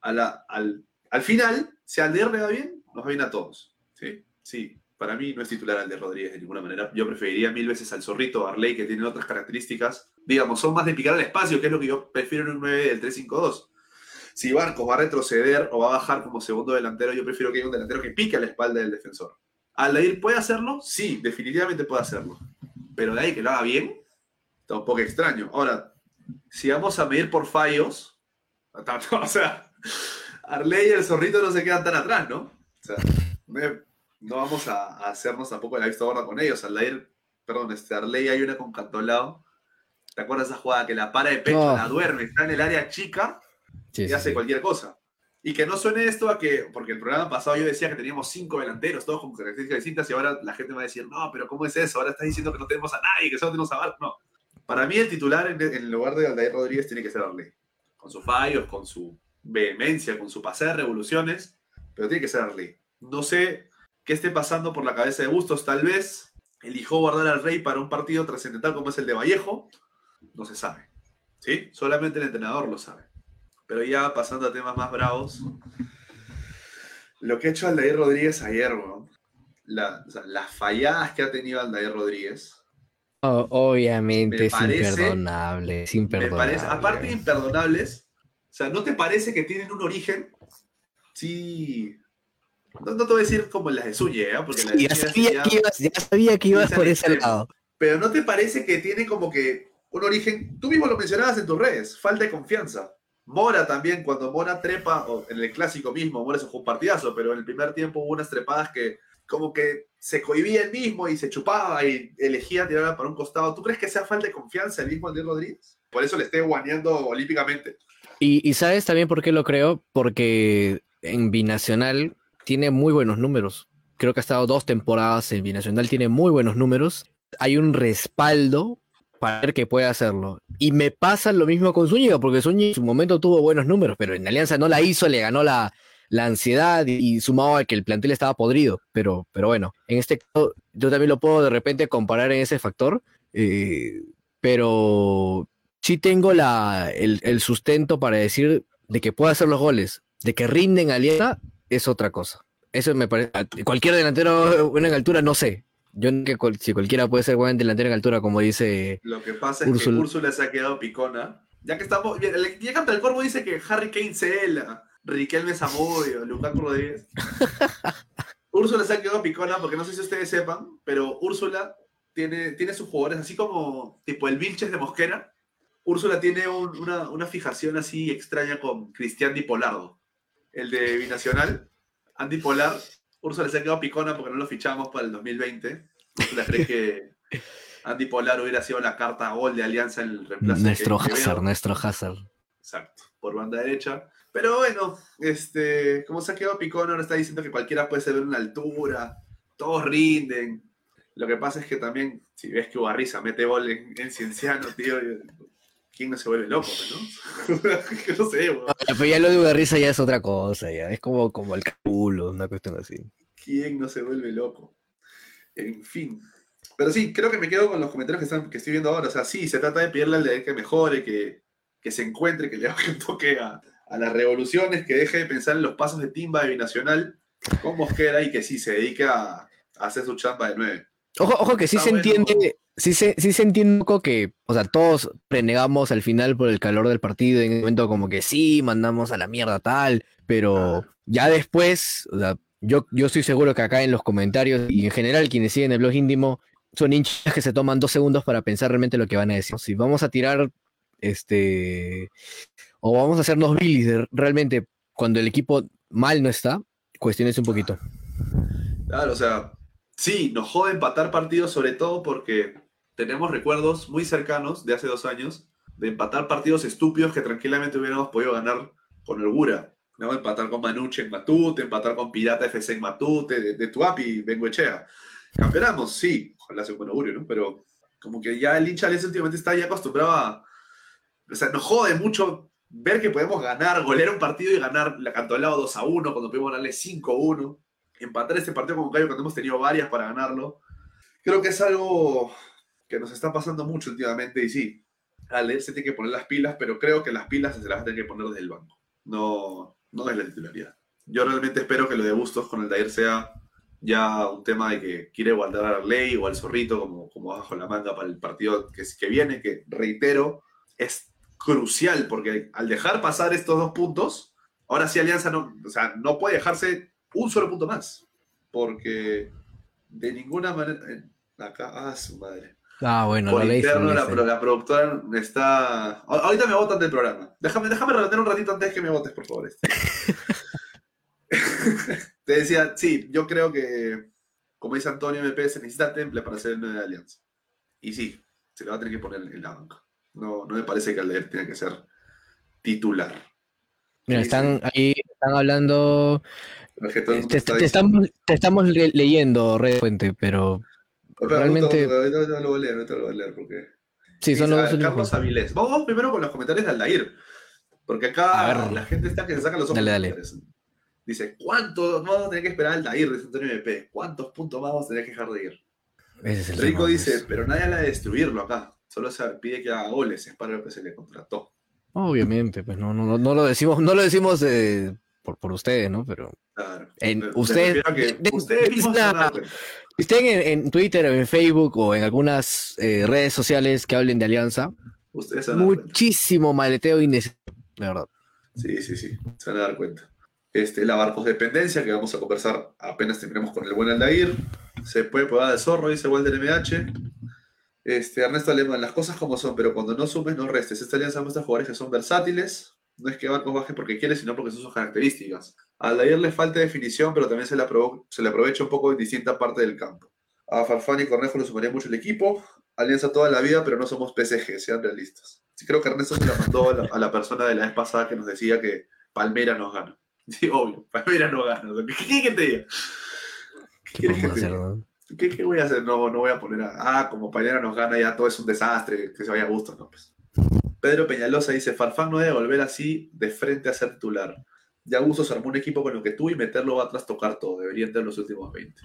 a la, al, al final, si al DR le va bien, nos va bien a todos. Sí, sí, para mí no es titular al de Rodríguez de ninguna manera. Yo preferiría mil veces al Zorrito Arley, que tiene otras características. Digamos, son más de picar al espacio, que es lo que yo prefiero en un 9 del 3-5-2. Si Barcos va a retroceder o va a bajar como segundo delantero, yo prefiero que haya un delantero que pique a la espalda del defensor. ¿Aldair puede hacerlo? Sí, definitivamente puede hacerlo. Pero de ahí que lo haga bien, está un poco extraño. Ahora, si vamos a medir por fallos, o sea, Arley y el Zorrito no se quedan tan atrás, ¿no? O sea, no vamos a, a hacernos tampoco la vista gorda con ellos. Aldair, perdón, este Arley hay una con Cantolao. ¿Te acuerdas de esa jugada que la para de pecho, No. la duerme, está en el área chica Sí, y sí, hace sí. cualquier cosa? Y que no suene esto a que, porque el programa pasado yo decía que teníamos cinco delanteros, todos con características distintas, y ahora la gente va a decir, no, pero ¿cómo es eso? Ahora estás diciendo que no tenemos a nadie, que solo tenemos a Bar. No. Para mí el titular en, en lugar de Aldair Rodríguez tiene que ser Arley. Con sus fallos, con su vehemencia, con su pasar de revoluciones, pero tiene que ser Arley. No sé qué esté pasando por la cabeza de Bustos, tal vez eligió guardar al Rey para un partido trascendental como es el de Vallejo, no se sabe. ¿Sí? Solamente el entrenador lo sabe. Pero ya pasando a temas más bravos, lo que ha hecho Aldair Rodríguez ayer, weón, la- o sea, las falladas que ha tenido Aldair Rodríguez, O- obviamente Me es parece- imperdonable, es me imperdonable. parece, aparte de imperdonables, o sea, ¿no te parece que tienen un origen? Sí. No, no te voy a decir como las de Suye, ¿eh? porque las de ya, sabía ya- que ibas, ya sabía que ibas por ese extremo. lado. Pero ¿no te parece que tiene como que un origen? Tú mismo lo mencionabas en tus redes, falta de confianza. Mora también, cuando Mora trepa, o en el clásico mismo, Mora jugó un partidazo, pero en el primer tiempo hubo unas trepadas que como que se cohibía él mismo y se chupaba y elegía tirarla para un costado. ¿Tú crees que sea falta de confianza el mismo Andrés Rodríguez? Por eso le esté guaneando olímpicamente. Y, y ¿sabes también por qué lo creo? Porque en Binacional tiene muy buenos números. Creo que ha estado dos temporadas en Binacional, tiene muy buenos números. Hay un respaldo para ver que puede hacerlo. Y me pasa lo mismo con Zúñiga, porque Zúñiga en su momento tuvo buenos números, pero en Alianza no la hizo, le ganó la, la ansiedad y, y sumado a que el plantel estaba podrido. Pero, pero bueno, en este caso yo también lo puedo de repente comparar en ese factor, eh, pero sí tengo la, el, el sustento para decir de que puede hacer los goles, de que rinden Alianza, es otra cosa. Eso me parece. Cualquier delantero en altura, no sé. Yo no que si cualquiera puede ser buen delantero en altura, como dice. Lo que pasa es Úrsula. que Úrsula se ha quedado picona. Ya que estamos. bien, el- Corvo dice que Harry Kane Cela, Riquelme Zamudio, Lukaku Rodríguez. Úrsula se ha quedado picona porque no sé si ustedes sepan, pero Úrsula tiene, tiene sus jugadores así como tipo el Vilches de Mosquera. Úrsula tiene un- una, una fijación así extraña con Cristian Di Polardo, el de Binacional. Andy Polar, Úrsula se ha quedado picona porque no lo fichamos para el 2020. Úrsula cree que Andy Polar hubiera sido la carta gol de Alianza en el reemplazo. Nuestro. Hazard, nuestro Hazard. Exacto, por banda derecha. Pero bueno, este, como se ha quedado picón, ahora está diciendo que cualquiera puede ser una altura, todos rinden. Lo que pasa es que también, si ves que Ubarriza mete gol en, en Cienciano, tío, ¿quién no se vuelve loco, no? No sé, weón. Pero ya lo de Ugarriza ya es otra cosa, ya. Es como, como el culo, una cuestión así. ¿Quién no se vuelve loco? En fin. Pero sí, creo que me quedo con los comentarios que, están, que estoy viendo ahora. O sea, sí, se trata de pedirle al de que mejore, que, que se encuentre, que le haga un toque a, a las revoluciones, que deje de pensar en los pasos de timba de binacional con Mosquera y que sí se dedique a, a hacer su chamba de nueve. Ojo, ojo que sí Está se bueno. entiende, sí se, sí se entiende un poco que, o sea, todos renegamos al final por el calor del partido, en el momento como que sí, mandamos a la mierda tal, pero Ah. ya después, o sea, yo, yo estoy seguro que acá en los comentarios y en general quienes siguen el blog íntimo son hinchas que se toman dos segundos para pensar realmente lo que van a decir. Si vamos a tirar, este, o vamos a hacernos bilis de realmente cuando el equipo mal no está, cuestiones un poquito. Claro, o sea, sí, nos jode empatar partidos, sobre todo porque tenemos recuerdos muy cercanos de hace dos años de empatar partidos estúpidos que tranquilamente hubiéramos podido ganar con holgura. ¿no? Empatar con Manuche en Matute, empatar con Pirata FC en Matute, de, de Tuapi, Bengoechea. Campeonamos, sí, ojalá sea un buen augurio, ¿no? Pero como que ya el hincha Alianza últimamente está ya acostumbrado a... O sea, nos jode mucho ver que podemos ganar, golear un partido y ganar la Cantolao 2 a 1, cuando podemos ganarle 5 a 1 empatar este partido con Cayo cuando hemos tenido varias para ganarlo. Creo que es algo que nos está pasando mucho últimamente y sí, al leer se tiene que poner las pilas, pero creo que las pilas se las va a que poner desde el banco. No, no es la titularidad. Yo realmente espero que lo de Bustos con el Dair sea ya un tema de que quiere guardar a Ley o al Zorrito como, como bajo la manga para el partido que, que viene, que reitero, es crucial porque al dejar pasar estos dos puntos, ahora sí Alianza no, o sea, no puede dejarse un solo punto más. Porque de ninguna manera. Acá, ah, su madre. Ah, bueno, Por leíste, interno, la, la productora está. Ahorita me votan del programa. Déjame, déjame relatar un ratito antes que me votes, por favor. este. Te decía, sí, yo creo que como dice Antonio MP, se necesita temple para ser el 9 de Alianza. Y sí, se le va a tener que poner en la banca. No, no me parece que Aldair tenga que ser titular. Mira, están ahí, están hablando, mundo te, estamos, te estamos le- leyendo, Red Fuente, pero Espera, realmente- No, no, no lo voy a leer, no lo voy a leer porque. sí, son los a ver, únicos. Carlos Avilés. Vamos, primero con los comentarios de Aldair. Porque acá la gente está que se saca los ojos. Dale, dale. Dice, ¿cuántos vamos a tener que esperar a Aldair? Dice Antonio MP. ¿Cuántos puntos más vamos a tener que dejar de ir? Ese es el Rico tema, dice, pues. pero nadie habla de destruirlo acá. Solo se pide que haga goles, es para lo que se le contrató. Obviamente, pues no, no, no, lo decimos, no lo decimos eh, por, por ustedes, ¿no? Pero Claro. En- ustedes- que de- de- ustedes de- si estén en, en Twitter o en Facebook o en algunas eh, redes sociales que hablen de Alianza, Ustedes muchísimo maleteo innecesario, de verdad. Sí, sí, sí, se van a dar cuenta. Este, la Barcos Dependencia, que vamos a conversar apenas terminemos con el buen Aldair. Se puede probar de zorro, dice Walter MH. Este, Ernesto Alemán, las cosas como son, pero cuando no sumes, no restes. Esta alianza muestra jugadores que son versátiles. No es que Barcos baje porque quiere, sino porque son sus características. A Aldair le falta definición, pero también se le, aprove- se le aprovecha un poco en distinta parte del campo. A Farfán y Cornejo le sumaría mucho el equipo. Alianza toda la vida, pero no somos PSG, sean realistas. Sí, creo que Ernesto se la mandó a la, a la persona de la vez pasada que nos decía que Palmera nos gana. Sí, obvio, Palmera no gana. ¿Qué quieres que te diga? ¿Qué quieres podemos que te hacer, diga? no? ¿Qué, qué voy a hacer? No, no voy a poner a. Ah, como Palmera nos gana, ya todo es un desastre, que se vaya a gusto, no, pues. Pedro Peñalosa dice: Farfán no debe volver así de frente a ser titular. Ya Uso se armó un equipo con lo que tú y meterlo va a trastocar todo. Debería entrar los últimos 20.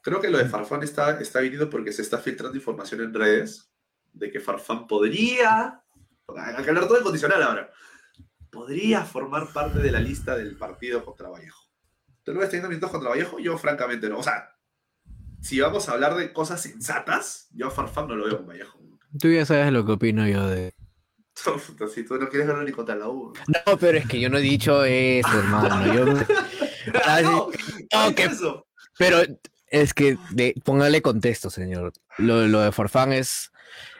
Creo que lo de Farfán está, está viniendo porque se está filtrando información en redes de que Farfán podría. Hay que hablar todo el condicional ahora. Podría formar parte de la lista del partido contra Vallejo. ¿Tú lo ves teniendo minutos contra Vallejo? Yo, francamente, no. O sea, si vamos a hablar de cosas sensatas, yo a Farfán no lo veo con Vallejo. Tú ya sabes lo que opino yo de... Si tú no quieres verlo ni contra la U. No, pero es que yo no he dicho eso, hermano. Yo... Ah, no, No, que- es eso. Pero es que de, póngale contexto, señor. Lo, lo de Farfán es,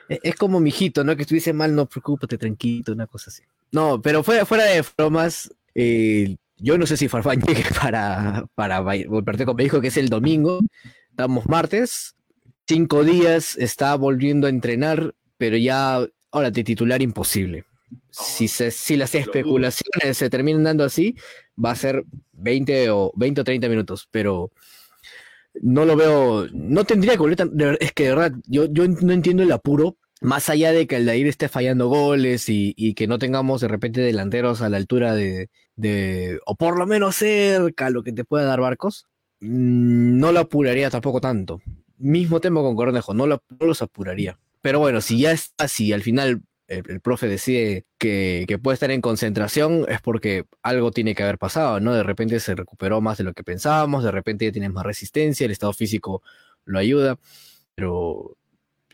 e- es como mi hijito, ¿no? Que estuviese mal, no preocúpate, tranquilo, una cosa así. No, pero fuera, fuera de bromas, eh, yo no sé si Farfán llegue para, para volverte con mi hijo, que es el domingo. Estamos martes, cinco días, está volviendo a entrenar, pero ya, ahora de titular imposible. Si, se, si las especulaciones se terminan dando así, va a ser 20 o, 20 o 30 minutos, pero no lo veo, no tendría ver- es que de verdad, yo, yo no entiendo el apuro, más allá de que el Dair esté fallando goles y, y que no tengamos de repente delanteros a la altura de, de- o por lo menos cerca lo que te pueda dar Barcos, mm, no lo apuraría tampoco tanto. Mismo tema con Cornejo, no, lo- no los apuraría. Pero bueno, si ya está, si al final el, profe decide que, que puede estar en concentración, es porque algo tiene que haber pasado, ¿no? De repente se recuperó más de lo que pensábamos, de repente ya tienes más resistencia, el estado físico lo ayuda, pero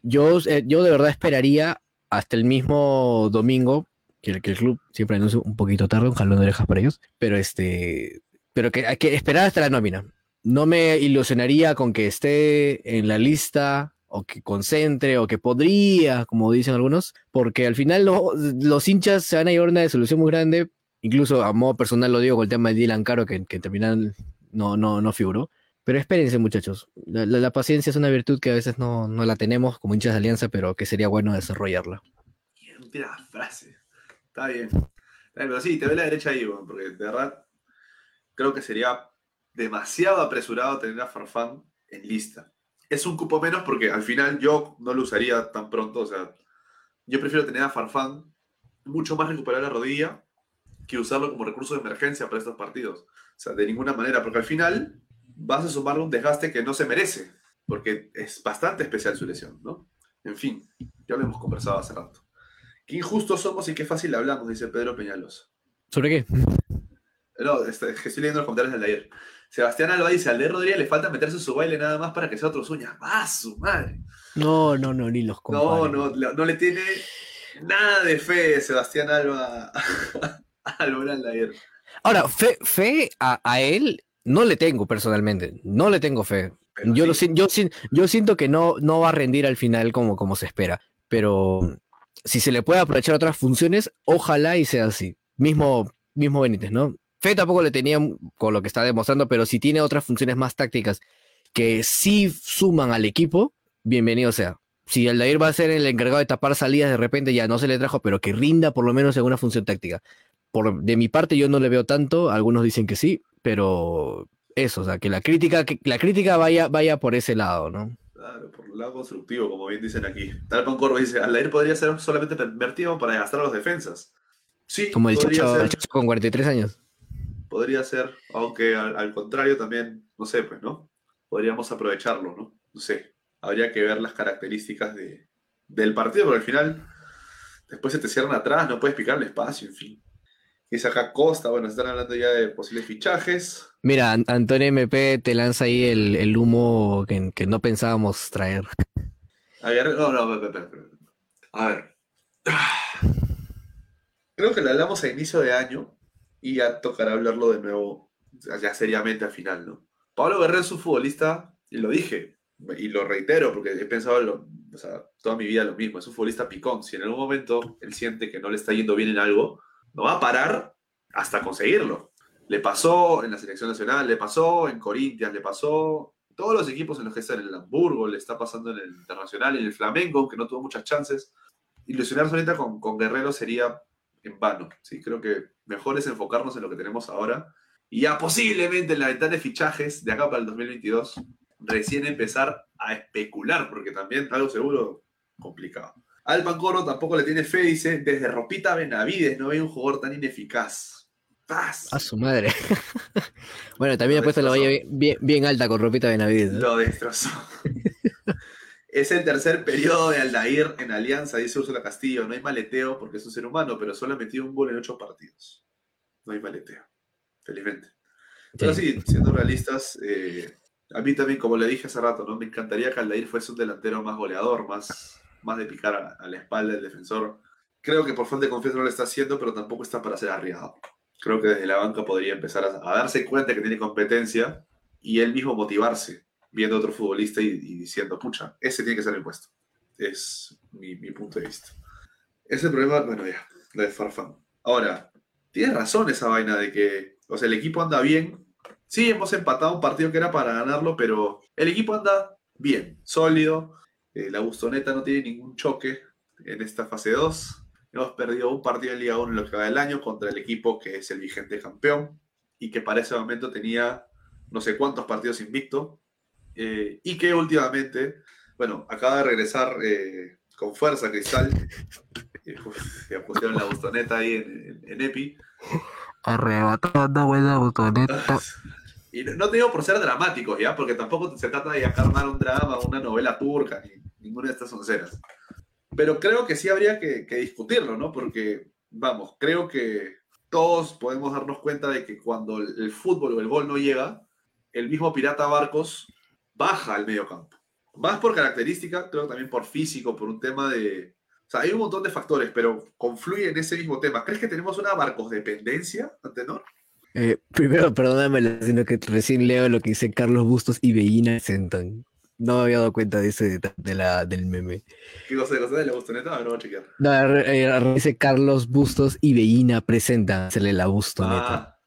yo, eh, yo de verdad esperaría hasta el mismo domingo, que, el- que el club siempre anuncia un poquito tarde, un jalón de orejas para ellos, pero este, pero que hay que esperar hasta la nómina. No me ilusionaría con que esté en la lista o que concentre o que podría, como dicen algunos, porque al final lo- los hinchas se van a llevar una desilusión muy grande, incluso a modo personal lo digo con el tema de Dylan Caro, que, que terminal no, no, no figuró. Pero espérense, muchachos. La, paciencia es una virtud que a veces no, no la tenemos como hinchas de alianza, pero que sería bueno desarrollarla. Mira frase. Está bien. Pero sí, te ve la derecha ahí, porque de verdad creo que sería demasiado apresurado tener a Farfán en lista. Es un cupo menos porque al final yo no lo usaría tan pronto. O sea, yo prefiero tener a Farfán mucho más recuperar la rodilla que usarlo como recurso de emergencia para estos partidos. O sea, de ninguna manera, porque al final vas a sumarle un desgaste que no se merece, porque es bastante especial su lesión, ¿no? En fin, ya lo hemos conversado hace rato. Qué injustos somos y qué fácil hablamos, dice Pedro Peñalosa. ¿Sobre qué? No, este, es que estoy leyendo los comentarios del de ayer. Sebastián Alba dice, al de Rodríguez le falta meterse su baile nada más para que sea otro sueña. ¡Ah, su madre! No, no, no, ni los No, comparen. no, la- no le tiene nada de fe Sebastián Alba Aldair. Ahora, fe, fe a, a él no le tengo personalmente, no le tengo fe. Pero Yo, lo, sí, yo, yo siento que no, no va a rendir al final como, como se espera, pero si se le puede aprovechar otras funciones, ojalá y sea así. Mismo, mismo Benítez, ¿no? Fe tampoco le tenía con lo que está demostrando, pero si tiene otras funciones más tácticas que sí suman al equipo, bienvenido sea. Si Aldair va a ser el encargado de tapar salidas de repente, ya no se le trajo, pero que rinda por lo menos en una función táctica. Por, de mi parte yo no le veo tanto, algunos dicen que sí, pero eso, o sea, que la crítica, que la crítica vaya, vaya por ese lado, ¿no? Claro, por el lado constructivo, como bien dicen aquí. Tal Corvo dice, Aldair podría ser solamente invertido para gastar a los defensas. Sí, Como el chacho, el Chacho con 43 años. Podría ser, aunque al, al contrario también, no sé, pues, ¿no? Podríamos aprovecharlo, ¿no? No sé. Habría que ver las características de, del partido, porque al final después se te cierran atrás, no puedes picar el espacio, en fin. Dice acá Costa, bueno, están hablando ya de posibles fichajes. Mira, An- Antonio MP te lanza ahí el, el humo que, que no pensábamos traer. A ver, no, no, espera, espera. A ver. Creo que lo hablamos a inicio de año y ya tocará hablarlo de nuevo, ya seriamente al final, ¿no? Pablo Guerrero es un futbolista, y lo dije, y lo reitero porque he pensado lo- toda mi vida lo mismo, es un futbolista picón. Si en algún momento él siente que no le está yendo bien en algo, no va a parar hasta conseguirlo. Le pasó en la selección nacional, le pasó en Corinthians, le pasó todos los equipos en los que está en el Hamburgo, le está pasando en el Internacional, en el Flamengo, aunque no tuvo muchas chances. Ilusionarse ahorita con, con Guerrero sería en vano. ¿sí? Creo que mejor es enfocarnos en lo que tenemos ahora y ya posiblemente en la ventana de fichajes de acá para el 2022 recién empezar a especular, porque también algo seguro complicado. Al Pancoro tampoco le tiene fe, dice, desde Ropita Benavides no ve un jugador tan ineficaz. ¡Paz! A su madre. bueno, también ha puesto la valla bien, bien, bien alta con ropita de Navidad. ¿no? Lo destrozó. es el tercer periodo de Aldair en Alianza, dice Úrsula Castillo. No hay maleteo porque es un ser humano, pero solo ha metido un gol en ocho partidos. No hay maleteo. Felizmente. Pero sí, siendo realistas, eh, a mí también, como le dije hace rato, ¿no? me encantaría que Aldair fuese un delantero más goleador, más, más de picar a, a la espalda del defensor. Creo que por falta de confianza no lo está haciendo, pero tampoco está para ser arriesgado. Creo que desde la banca podría empezar a, a darse cuenta que tiene competencia y él mismo motivarse viendo a otro futbolista y, diciendo, pucha, ese tiene que ser el puesto. Es mi, mi punto de vista. Ese problema, bueno, ya, lo de Farfán. Ahora, tienes razón esa vaina de que, o sea, el equipo anda bien. Sí, hemos empatado un partido que era para ganarlo, pero el equipo anda bien, sólido. Eh, la Bustoneta no tiene ningún choque en esta fase 2. Hemos perdido un partido en Liga 1 en lo que va del año contra el equipo que es el vigente campeón y que para ese momento tenía no sé cuántos partidos invicto eh, y que últimamente, bueno, acaba de regresar eh, con fuerza Cristal. Eh, uf, ya pusieron la bustoneta ahí en, en, en Epi. Arrebatando buena botoneta. Y no, no te digo por ser dramáticos, ¿ya? Porque tampoco se trata de acarnar un drama, una novela turca, ni ninguna de estas onceras. Pero creo que sí habría que, que discutirlo, ¿no? Porque, vamos, creo que todos podemos darnos cuenta de que cuando el, el fútbol o el gol no llega, el mismo Pirata Barcos baja al medio campo. Más por característica, creo que también por físico, por un tema de... O sea, hay un montón de factores, pero confluye en ese mismo tema. ¿Crees que tenemos una Barcos dependencia, Antenor? Eh, primero, perdóname, sino que recién leo lo que dice Carlos Bustos y Bellina sentan. No me había dado cuenta de ese detalle de la, del meme. ¿Qué cosa cosa de la bustoneta? A ver, vamos a chequear. No, eh, dice Carlos Bustos y Bellina presentan, se le la bustoneta. Ah,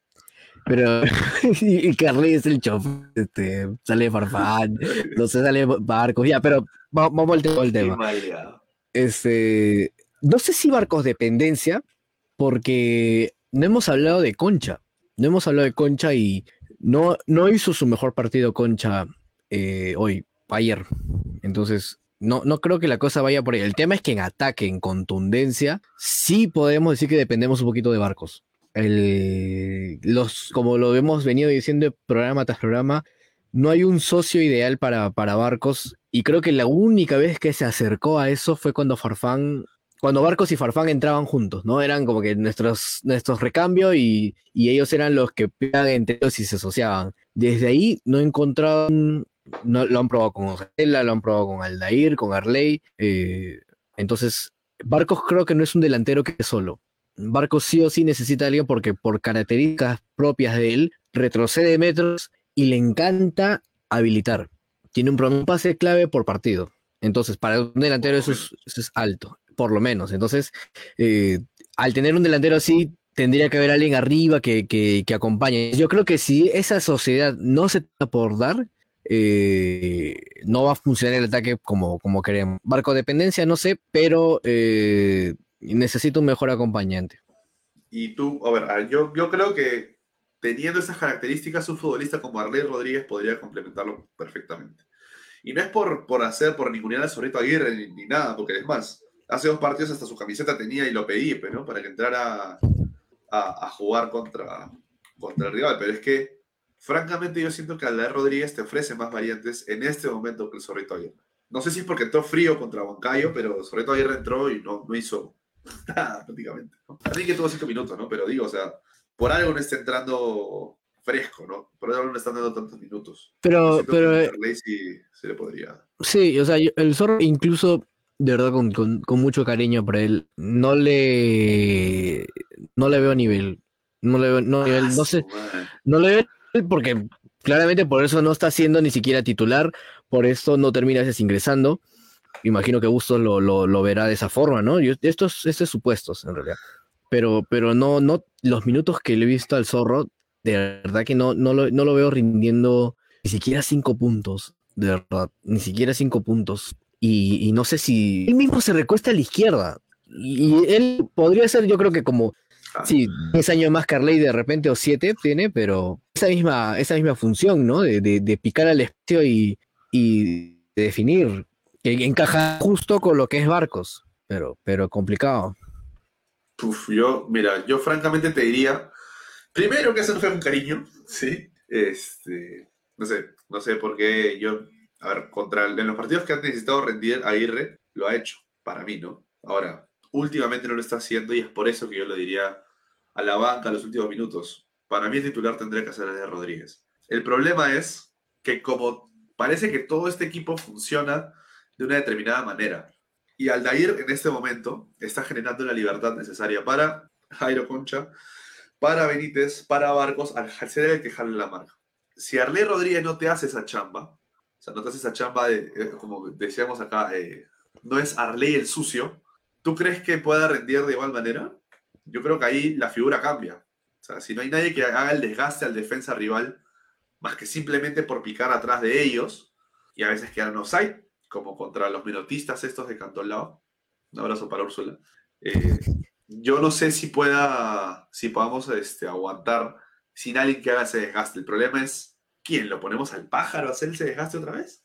Pero, y, Carly es el chofer, este, sale Farfán, no sé, sale Barcos, ya, pero va- vamos al tema. tema. Este, no sé si Barcos dependencia, porque no hemos hablado de Concha. No hemos hablado de Concha y no, no hizo su mejor partido Concha eh, hoy, ayer. Entonces, no, no creo que la cosa vaya por ahí. El tema es que en ataque, en contundencia, sí podemos decir que dependemos un poquito de Barcos. Los, como lo hemos venido diciendo programa tras programa, no hay un socio ideal para, para Barcos y creo que la única vez que se acercó a eso fue cuando Farfán, cuando Barcos y Farfán entraban juntos, ¿no? Eran como que nuestros, nuestros recambios y, y ellos eran los que pegaban entre ellos y se asociaban. Desde ahí no encontraron, no, lo han probado con Ojela, lo han probado con Aldair, con Arley, eh, entonces Barcos creo que no es un delantero que es solo. Barcos sí o sí necesita a alguien porque por características propias de él retrocede metros y le encanta habilitar. Tiene un, un pase clave por partido. Entonces, para un delantero eso es, alto, por lo menos. Entonces, eh, al tener un delantero así, tendría que haber alguien arriba que, que, que acompañe. Yo creo que si esa sociedad no se está por dar, eh, no va a funcionar el ataque como, como queremos. Barco dependencia, no sé, pero eh, necesito un mejor acompañante. Y tú, a ver, yo, yo creo que teniendo esas características, un futbolista como Arley Rodríguez podría complementarlo perfectamente. Y no es por, por hacer, por ningunear al Zorrito Aguirre ni, nada, porque es más, hace dos partidos hasta su camiseta tenía y lo pedí, pero, para que entrara a, a, jugar contra, contra el rival. Pero es que, francamente, yo siento que Aldair Rodríguez te ofrece más variantes en este momento que el Zorrito Aguirre. No sé si es porque entró frío contra Huancayo, pero Zorrito Aguirre entró y no, no hizo nada prácticamente. Así que tuvo cinco minutos, ¿no? Pero digo, o sea, por algo no está entrando fresco, ¿no? Por algo no le están dando tantos minutos. Pero, pero. Eh, sí, se le podría. Sí, o sea, el Zorro incluso de verdad con, con, con, mucho cariño por él. No le no le veo nivel. No le veo no, nivel, no sé. No le veo porque claramente por eso no está siendo ni siquiera titular, por eso no termina veces ingresando. Imagino que Bustos lo, lo, lo, verá de esa forma, ¿no? Yo, estos, estos supuestos, en realidad. Pero, pero no, no, los minutos que le he visto al zorro, de verdad que no, no, lo, no lo veo rindiendo ni siquiera cinco puntos, de verdad, ni siquiera cinco puntos. Y, y, no sé si él mismo se recuesta a la izquierda. Y él podría ser, yo creo que como, sí, 10 años más Carley de repente o 7 tiene, pero esa misma, esa misma función, ¿no? De, de, de picar al espacio y, y de definir, que encaja justo con lo que es Barcos, pero, pero complicado. Uf, yo, mira, yo francamente te diría, primero que fue un cariño, ¿sí? Este, no sé, no sé por qué yo a ver, contra en los partidos que ha necesitado rendir Aguirre, lo ha hecho, para mí, ¿no? Ahora, últimamente no lo está haciendo y es por eso que yo le diría a la banca los últimos minutos. Para mí el titular tendría que ser de Rodríguez. El problema es que como parece que todo este equipo funciona de una determinada manera, y Aldair en este momento está generando la libertad necesaria para Jairo Concha, para Benítez, para Barcos, al ser el que jale la marca. Si Arley Rodríguez no te hace esa chamba, o sea, no te hace esa chamba de, eh, como decíamos acá, eh, no es Arley el sucio. ¿Tú crees que pueda rendir de igual manera? Yo creo que ahí la figura cambia. O sea, si no hay nadie que haga el desgaste al defensa rival, más que simplemente por picar atrás de ellos, y a veces quedan offside, como contra los minotistas estos de Cantolao. Un abrazo para Úrsula. Eh, yo no sé si pueda, si podamos este, aguantar sin alguien que haga ese desgaste. El problema es ¿Quién? ¿Lo ponemos al pájaro a hacer ese desgaste otra vez?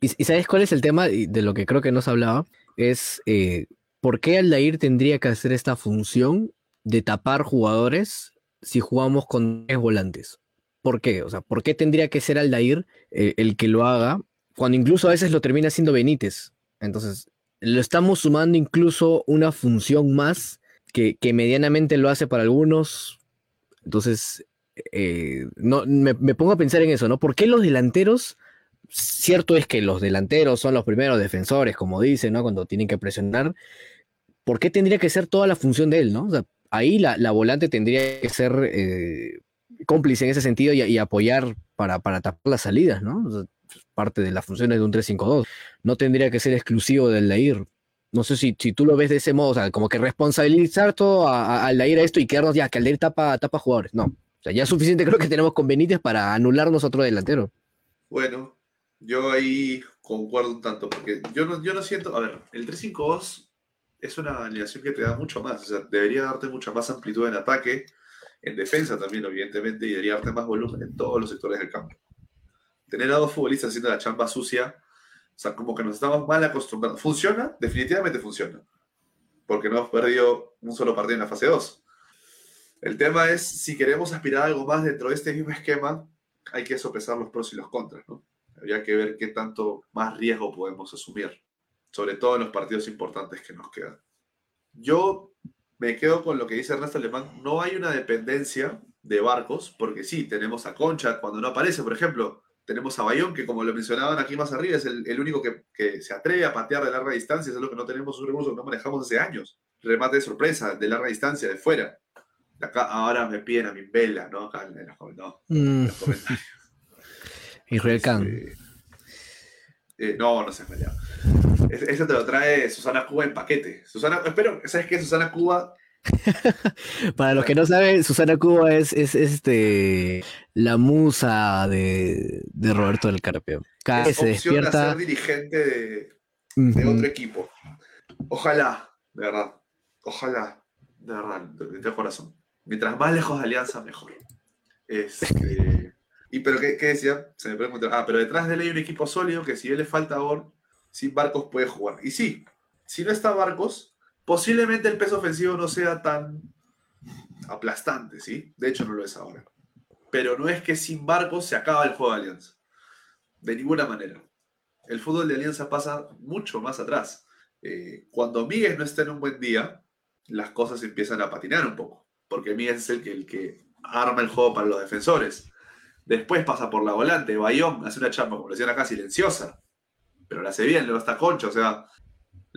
¿Y, ¿Y, sabes cuál es el tema de lo que creo que nos hablaba? Es eh, por qué Aldair tendría que hacer esta función de tapar jugadores si jugamos con tres volantes. ¿Por qué? O sea, ¿por qué tendría que ser Aldair eh, el que lo haga cuando incluso a veces lo termina haciendo Benítez? Entonces, lo estamos sumando incluso una función más que, medianamente lo hace para algunos. Entonces, eh, no, me, pongo a pensar en eso, ¿no? ¿Por qué los delanteros? Cierto es que los delanteros son los primeros defensores, como dicen, ¿no? Cuando tienen que presionar. ¿Por qué tendría que ser toda la función de él, ¿no? O sea, ahí la, la, volante tendría que ser eh, cómplice en ese sentido y, y apoyar para, para, tapar las salidas, ¿no? O sea, parte de las funciones de un 3-5-2. No tendría que ser exclusivo del Lair. No sé si, si tú lo ves de ese modo, o sea, como que responsabilizar todo al Lair a esto y quedarnos ya, que el Lair tapa, tapa jugadores. No, o sea, ya es suficiente creo que tenemos con Benítez para anularnos otro delantero. Bueno, yo ahí concuerdo un tanto, porque yo no, yo no siento, a ver, el 3-5-2 es una alineación que te da mucho más, o sea, debería darte mucha más amplitud en ataque, en defensa también, evidentemente, y debería darte más volumen en todos los sectores del campo. Tener a dos futbolistas haciendo la chamba sucia, o sea, como que nos estamos mal acostumbrados. ¿Funciona? Definitivamente funciona, porque no hemos perdido un solo partido en la fase 2 el tema es, si queremos aspirar a algo más dentro de este mismo esquema, hay que sopesar los pros y los contras, ¿no? Habría que ver qué tanto más riesgo podemos asumir, sobre todo en los partidos importantes que nos quedan. Yo me quedo con lo que dice Ernesto Alemán, no hay una dependencia de barcos, porque sí, tenemos a Concha cuando no aparece, por ejemplo, tenemos a Bayón, que como lo mencionaban aquí más arriba, es el, el único que, que, se atreve a patear de larga distancia, es lo que no tenemos un recurso que no manejamos hace años. Remate de sorpresa, de larga distancia, de fuera. Acá ahora me piden a mi vela, ¿no? Acá en los, no, mm. los comentarios. Israel Khan. Eh, no, no se peleado. Eso te lo trae Susana Cuba en paquete. Susana, espero, ¿sabes qué? Susana Cuba Para los que no saben, Susana Cuba es, es, es, este la musa de, de Roberto del Carpio. Cada Es se opción a despierta. ser dirigente de, otro equipo. Ojalá, de verdad. Ojalá, de verdad, de, de corazón. Mientras más lejos de Alianza, mejor. Este, y pero ¿qué, qué decía? Se me preguntó. Ah, pero detrás de él hay un equipo sólido que si él le falta ahora, sin Barcos puede jugar. Y sí, si no está Barcos, posiblemente el peso ofensivo no sea tan aplastante, ¿sí? De hecho, no lo es ahora. Pero no es que sin Barcos se acaba el juego de Alianza. De ninguna manera. El fútbol de Alianza pasa mucho más atrás. Eh, cuando Miguel no está en un buen día, las cosas empiezan a patinar un poco. Porque Miguel es el que, arma el juego para los defensores. Después pasa por la volante. Bayón hace una chamba, como decían acá, silenciosa. Pero la hace bien, luego está Concha. O sea,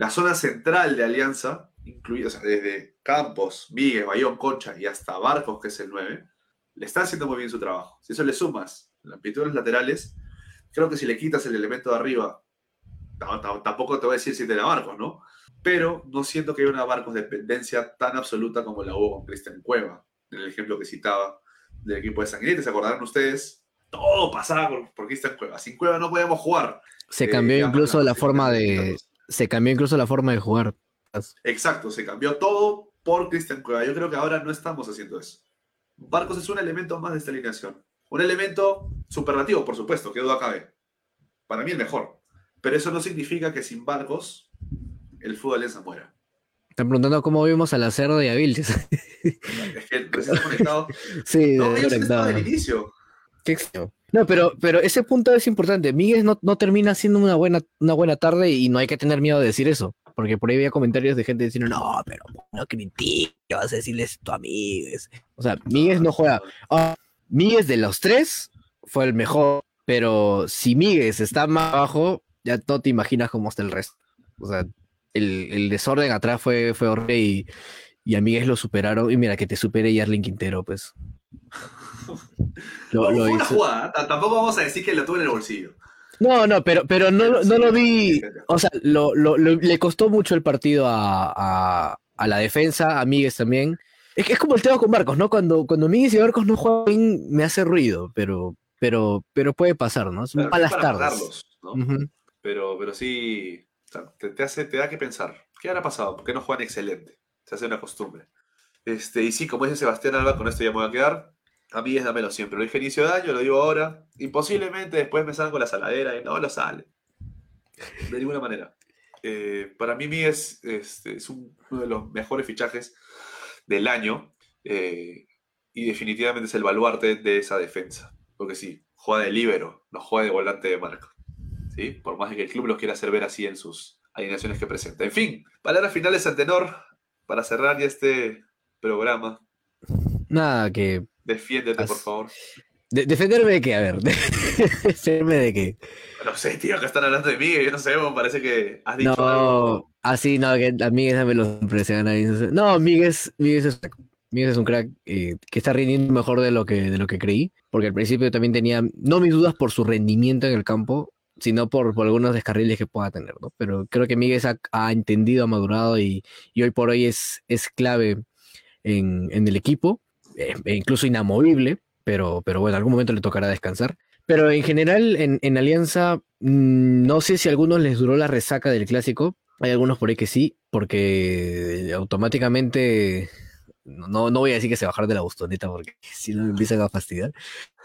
la zona central de Alianza, incluida, o sea, desde Campos, Miguel, Bayón, Concha y hasta Barcos, que es el 9, le está haciendo muy bien su trabajo. Si eso le sumas la amplitud de los laterales, creo que si le quitas el elemento de arriba, tampoco te voy a decir si te la Barcos, ¿no? Pero no siento que haya una Barcos dependencia tan absoluta como la hubo con Cristian Cueva, en el ejemplo que citaba del equipo de Sanguinetti. ¿Se acordarán ustedes? Todo pasaba por, por Cristian Cueva. Sin Cueva no podíamos jugar. Se Eh, cambió ya incluso la forma de. Se cambió incluso la forma de jugar. Exacto, se cambió todo por Cristian Cueva. Yo creo que ahora no estamos haciendo eso. Barcos es un elemento más de esta alineación. Un elemento superlativo, por supuesto, que duda cabe. Para mí el mejor. Pero eso no significa que sin Barcos el fútbol alianza muera. Están preguntando cómo vimos a la Cerdo y a Vilches. Es que recién conectado. sí, No, de- ellos conectado. estaban al inicio. Qué. No, pero, pero ese punto es importante. Miguel no, no termina siendo una buena, una buena tarde y no hay que tener miedo de decir eso. Porque por ahí había comentarios de gente diciendo, no, pero no critiques, vas a decirle esto a Miguel. O sea, Miguel no juega. Ah, Miguel de los tres fue el mejor, pero si Miguel está más abajo, ya no te imaginas cómo está el resto. O sea, el, el desorden atrás fue, fue horrible y, y a Miguel lo superaron. Y mira, que te supere Yarlin Quintero, pues. Lo- No, lo fue una hizo. jugada. Tampoco vamos a decir que lo tuve en el bolsillo. No, no, pero, pero no, Pero no sí, lo vi. O sea, lo, lo- le costó mucho el partido a, a- a la defensa, a Miguel también. Es que es como el tema con Marcos, ¿no? Cuando, cuando Miguel y Marcos no juegan bien, me hace ruido, pero, pero, pero puede pasar, ¿no? Son malas para tardes. pagarlos, ¿no? Ujú. pero, pero sí o sea, te, te hace, te da que pensar. ¿Qué habrá pasado? ¿Por qué no juegan excelente? Se hace una costumbre. Este, y sí, como dice Sebastián Alba, con esto ya me voy a quedar. A mí es dámelo siempre. Lo dije inicio de año, lo digo ahora. Imposiblemente después me salgan con la saladera y no lo sale. De ninguna manera. Eh, para mí, es, este, es un- uno de los mejores fichajes del año. eh, y definitivamente es el baluarte de esa defensa. Porque sí, juega de líbero, no juega de volante de marca. ¿sí? Por más que el club los quiera hacer ver así en sus alineaciones que presenta. En fin, palabras finales ante tenor para cerrar ya este programa. Nada, que. Defiéndete, por favor. de- defenderme de qué, a ver. defenderme de qué. No sé, tío, que están hablando de mí, yo no sé, me parece que has dicho No, algo. así no, que a Miguel también lo impresiona. ahí, no sé. No, Miguel, es- Miguel es, Miguel es un crack eh, que está rindiendo mejor de lo que, de lo que creí, porque al principio también tenía, no mis dudas por su rendimiento en el campo, sino por, por algunos descarriles que pueda tener, ¿no? Pero creo que Miguel ha, ha entendido, ha madurado y, y hoy por hoy es, es clave en, en el equipo, eh, incluso inamovible, pero, pero bueno, en algún momento le tocará descansar. Pero en general, en, Alianza, mm, no sé si a algunos les duró la resaca del clásico. Hay algunos por ahí que sí, porque automáticamente, no, no voy a decir que se bajar de la bostoneta, porque si no me empiezan a fastidiar.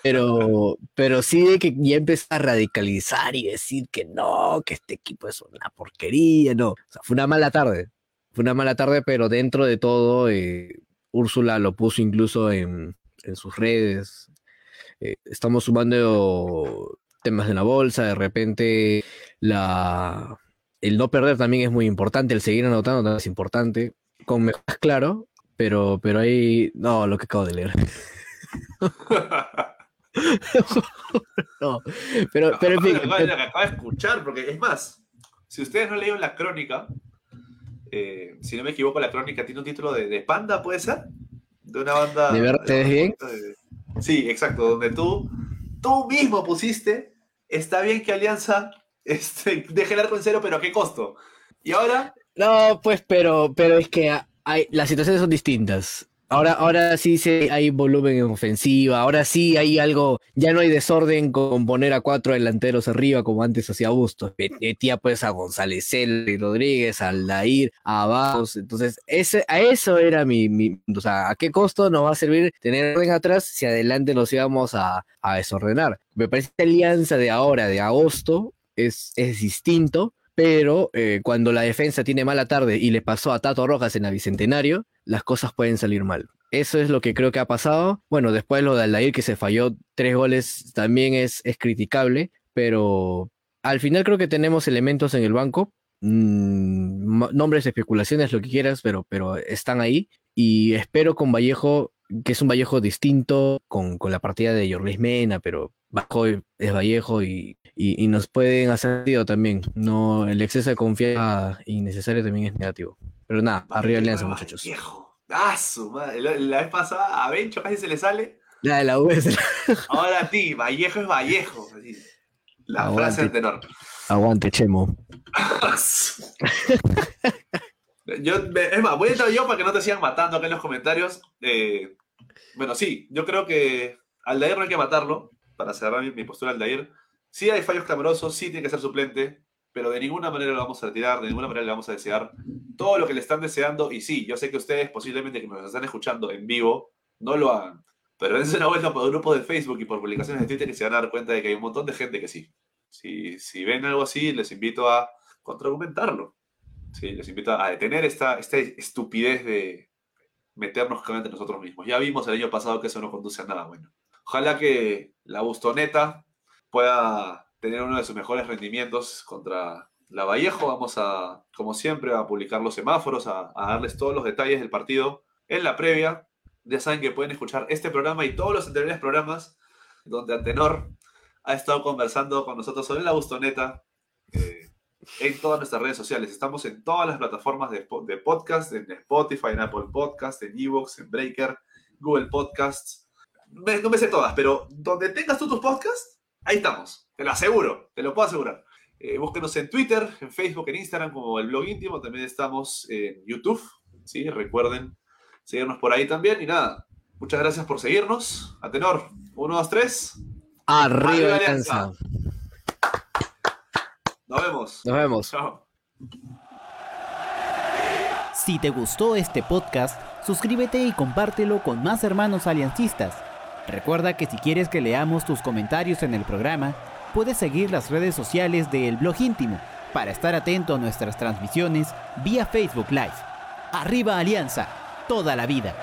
Pero, pero sí de que ya empieza a radicalizar y decir que no, que este equipo es una porquería, no. Fue una mala tarde. Fue una mala tarde, pero dentro de todo, eh, Úrsula lo puso incluso en, en sus redes. Eh, estamos sumando temas de la bolsa, de repente la, el no perder también es muy importante, el seguir anotando también es importante. Con mejoras, claro, pero, pero ahí, no, lo que acabo de leer. no, pero, pero en fin, que acabo de escuchar, porque es más, si ustedes no leyeron la crónica, eh, si no me equivoco, la crónica tiene un título de, de Panda, ¿puede ser? De una banda. ¿De bien? de- Sí, exacto, donde tú, tú mismo pusiste, está bien que Alianza este, deje el arco en cero, pero ¿a qué costo? Y ahora, No, pues, pero, pero es que hay, las situaciones son distintas. Ahora, ahora sí, sí hay volumen en ofensiva, ahora sí hay algo, ya no hay desorden con poner a cuatro delanteros arriba como antes hacía Bustos. Metía pues a González Cel, Rodríguez, a Aldair, a Abados. Entonces, ese, a eso era mi, mi, o sea, ¿a qué costo nos va a servir tener orden atrás si adelante nos íbamos a, a desordenar? Me parece que la alianza de ahora, de agosto, es, es distinto pero eh, cuando la defensa tiene mala tarde y le pasó a Tato Rojas en la Bicentenario, las cosas pueden salir mal. Eso es lo que creo que ha pasado. Bueno, después lo de Aldair que se falló tres goles también es, es criticable, pero al final creo que tenemos elementos en el banco, mmm, nombres, especulaciones, lo que quieras, pero, pero están ahí. Y espero con Vallejo, que es un Vallejo distinto con, con la partida de Jorlis Mena, pero Bajo es Vallejo y, y, y, nos pueden hacer sentido también. No, el exceso de confianza innecesario también es negativo. Pero nada, arriba Alianza, muchachos. Viejo. Ah, su madre. La, la, vez pasada a Bencho casi se le sale. La de la US. Ahora a ti, Vallejo es Vallejo. La Aguante. frase del tenor. Aguante, Chemo. yo, es más, voy a entrar yo para que no te sigan matando acá en los comentarios. Eh, bueno, sí, yo creo que Aldair no hay que matarlo para cerrar mi, mi postura al Dair, sí hay fallos clamorosos, sí tiene que ser suplente, pero de ninguna manera lo vamos a retirar, de ninguna manera le vamos a desear todo lo que le están deseando. Y sí, yo sé que ustedes posiblemente que nos están escuchando en vivo, no lo hagan. Pero dense una vuelta por grupos de Facebook y por publicaciones de Twitter y se van a dar cuenta de que hay un montón de gente que sí. Si, si ven algo así, les invito a contraargumentarlo. Sí, les invito a detener esta, esta estupidez de meternos entre nosotros mismos. Ya vimos el año pasado que eso no conduce a nada bueno. Ojalá que la Bustoneta pueda tener uno de sus mejores rendimientos contra la Vallejo. Vamos a, como siempre, a publicar los semáforos, a, darles todos los detalles del partido en la previa. Ya saben que pueden escuchar este programa y todos los anteriores programas donde Antenor ha estado conversando con nosotros sobre la Bustoneta eh, en todas nuestras redes sociales. Estamos en todas las plataformas de, de podcast, en Spotify, en Apple Podcast, en Evox, en Breaker, Google Podcasts no me sé todas, pero donde tengas tú tus podcasts, ahí estamos. Te lo aseguro, te lo puedo asegurar. Eh, búsquenos en Twitter, en Facebook, en Instagram, como el blog íntimo. También estamos en YouTube. ¿sí? Recuerden seguirnos por ahí también. Y nada, muchas gracias por seguirnos. A tenor, uno, dos, tres. Arriba, Arriba Alianza. Alianza. Nos vemos. Nos vemos. Chao. Si te gustó este podcast, suscríbete y compártelo con más hermanos aliancistas. Recuerda que si quieres que leamos tus comentarios en el programa, puedes seguir las redes sociales de El Blog Íntimo para estar atento a nuestras transmisiones vía Facebook Live. Arriba Alianza, toda la vida.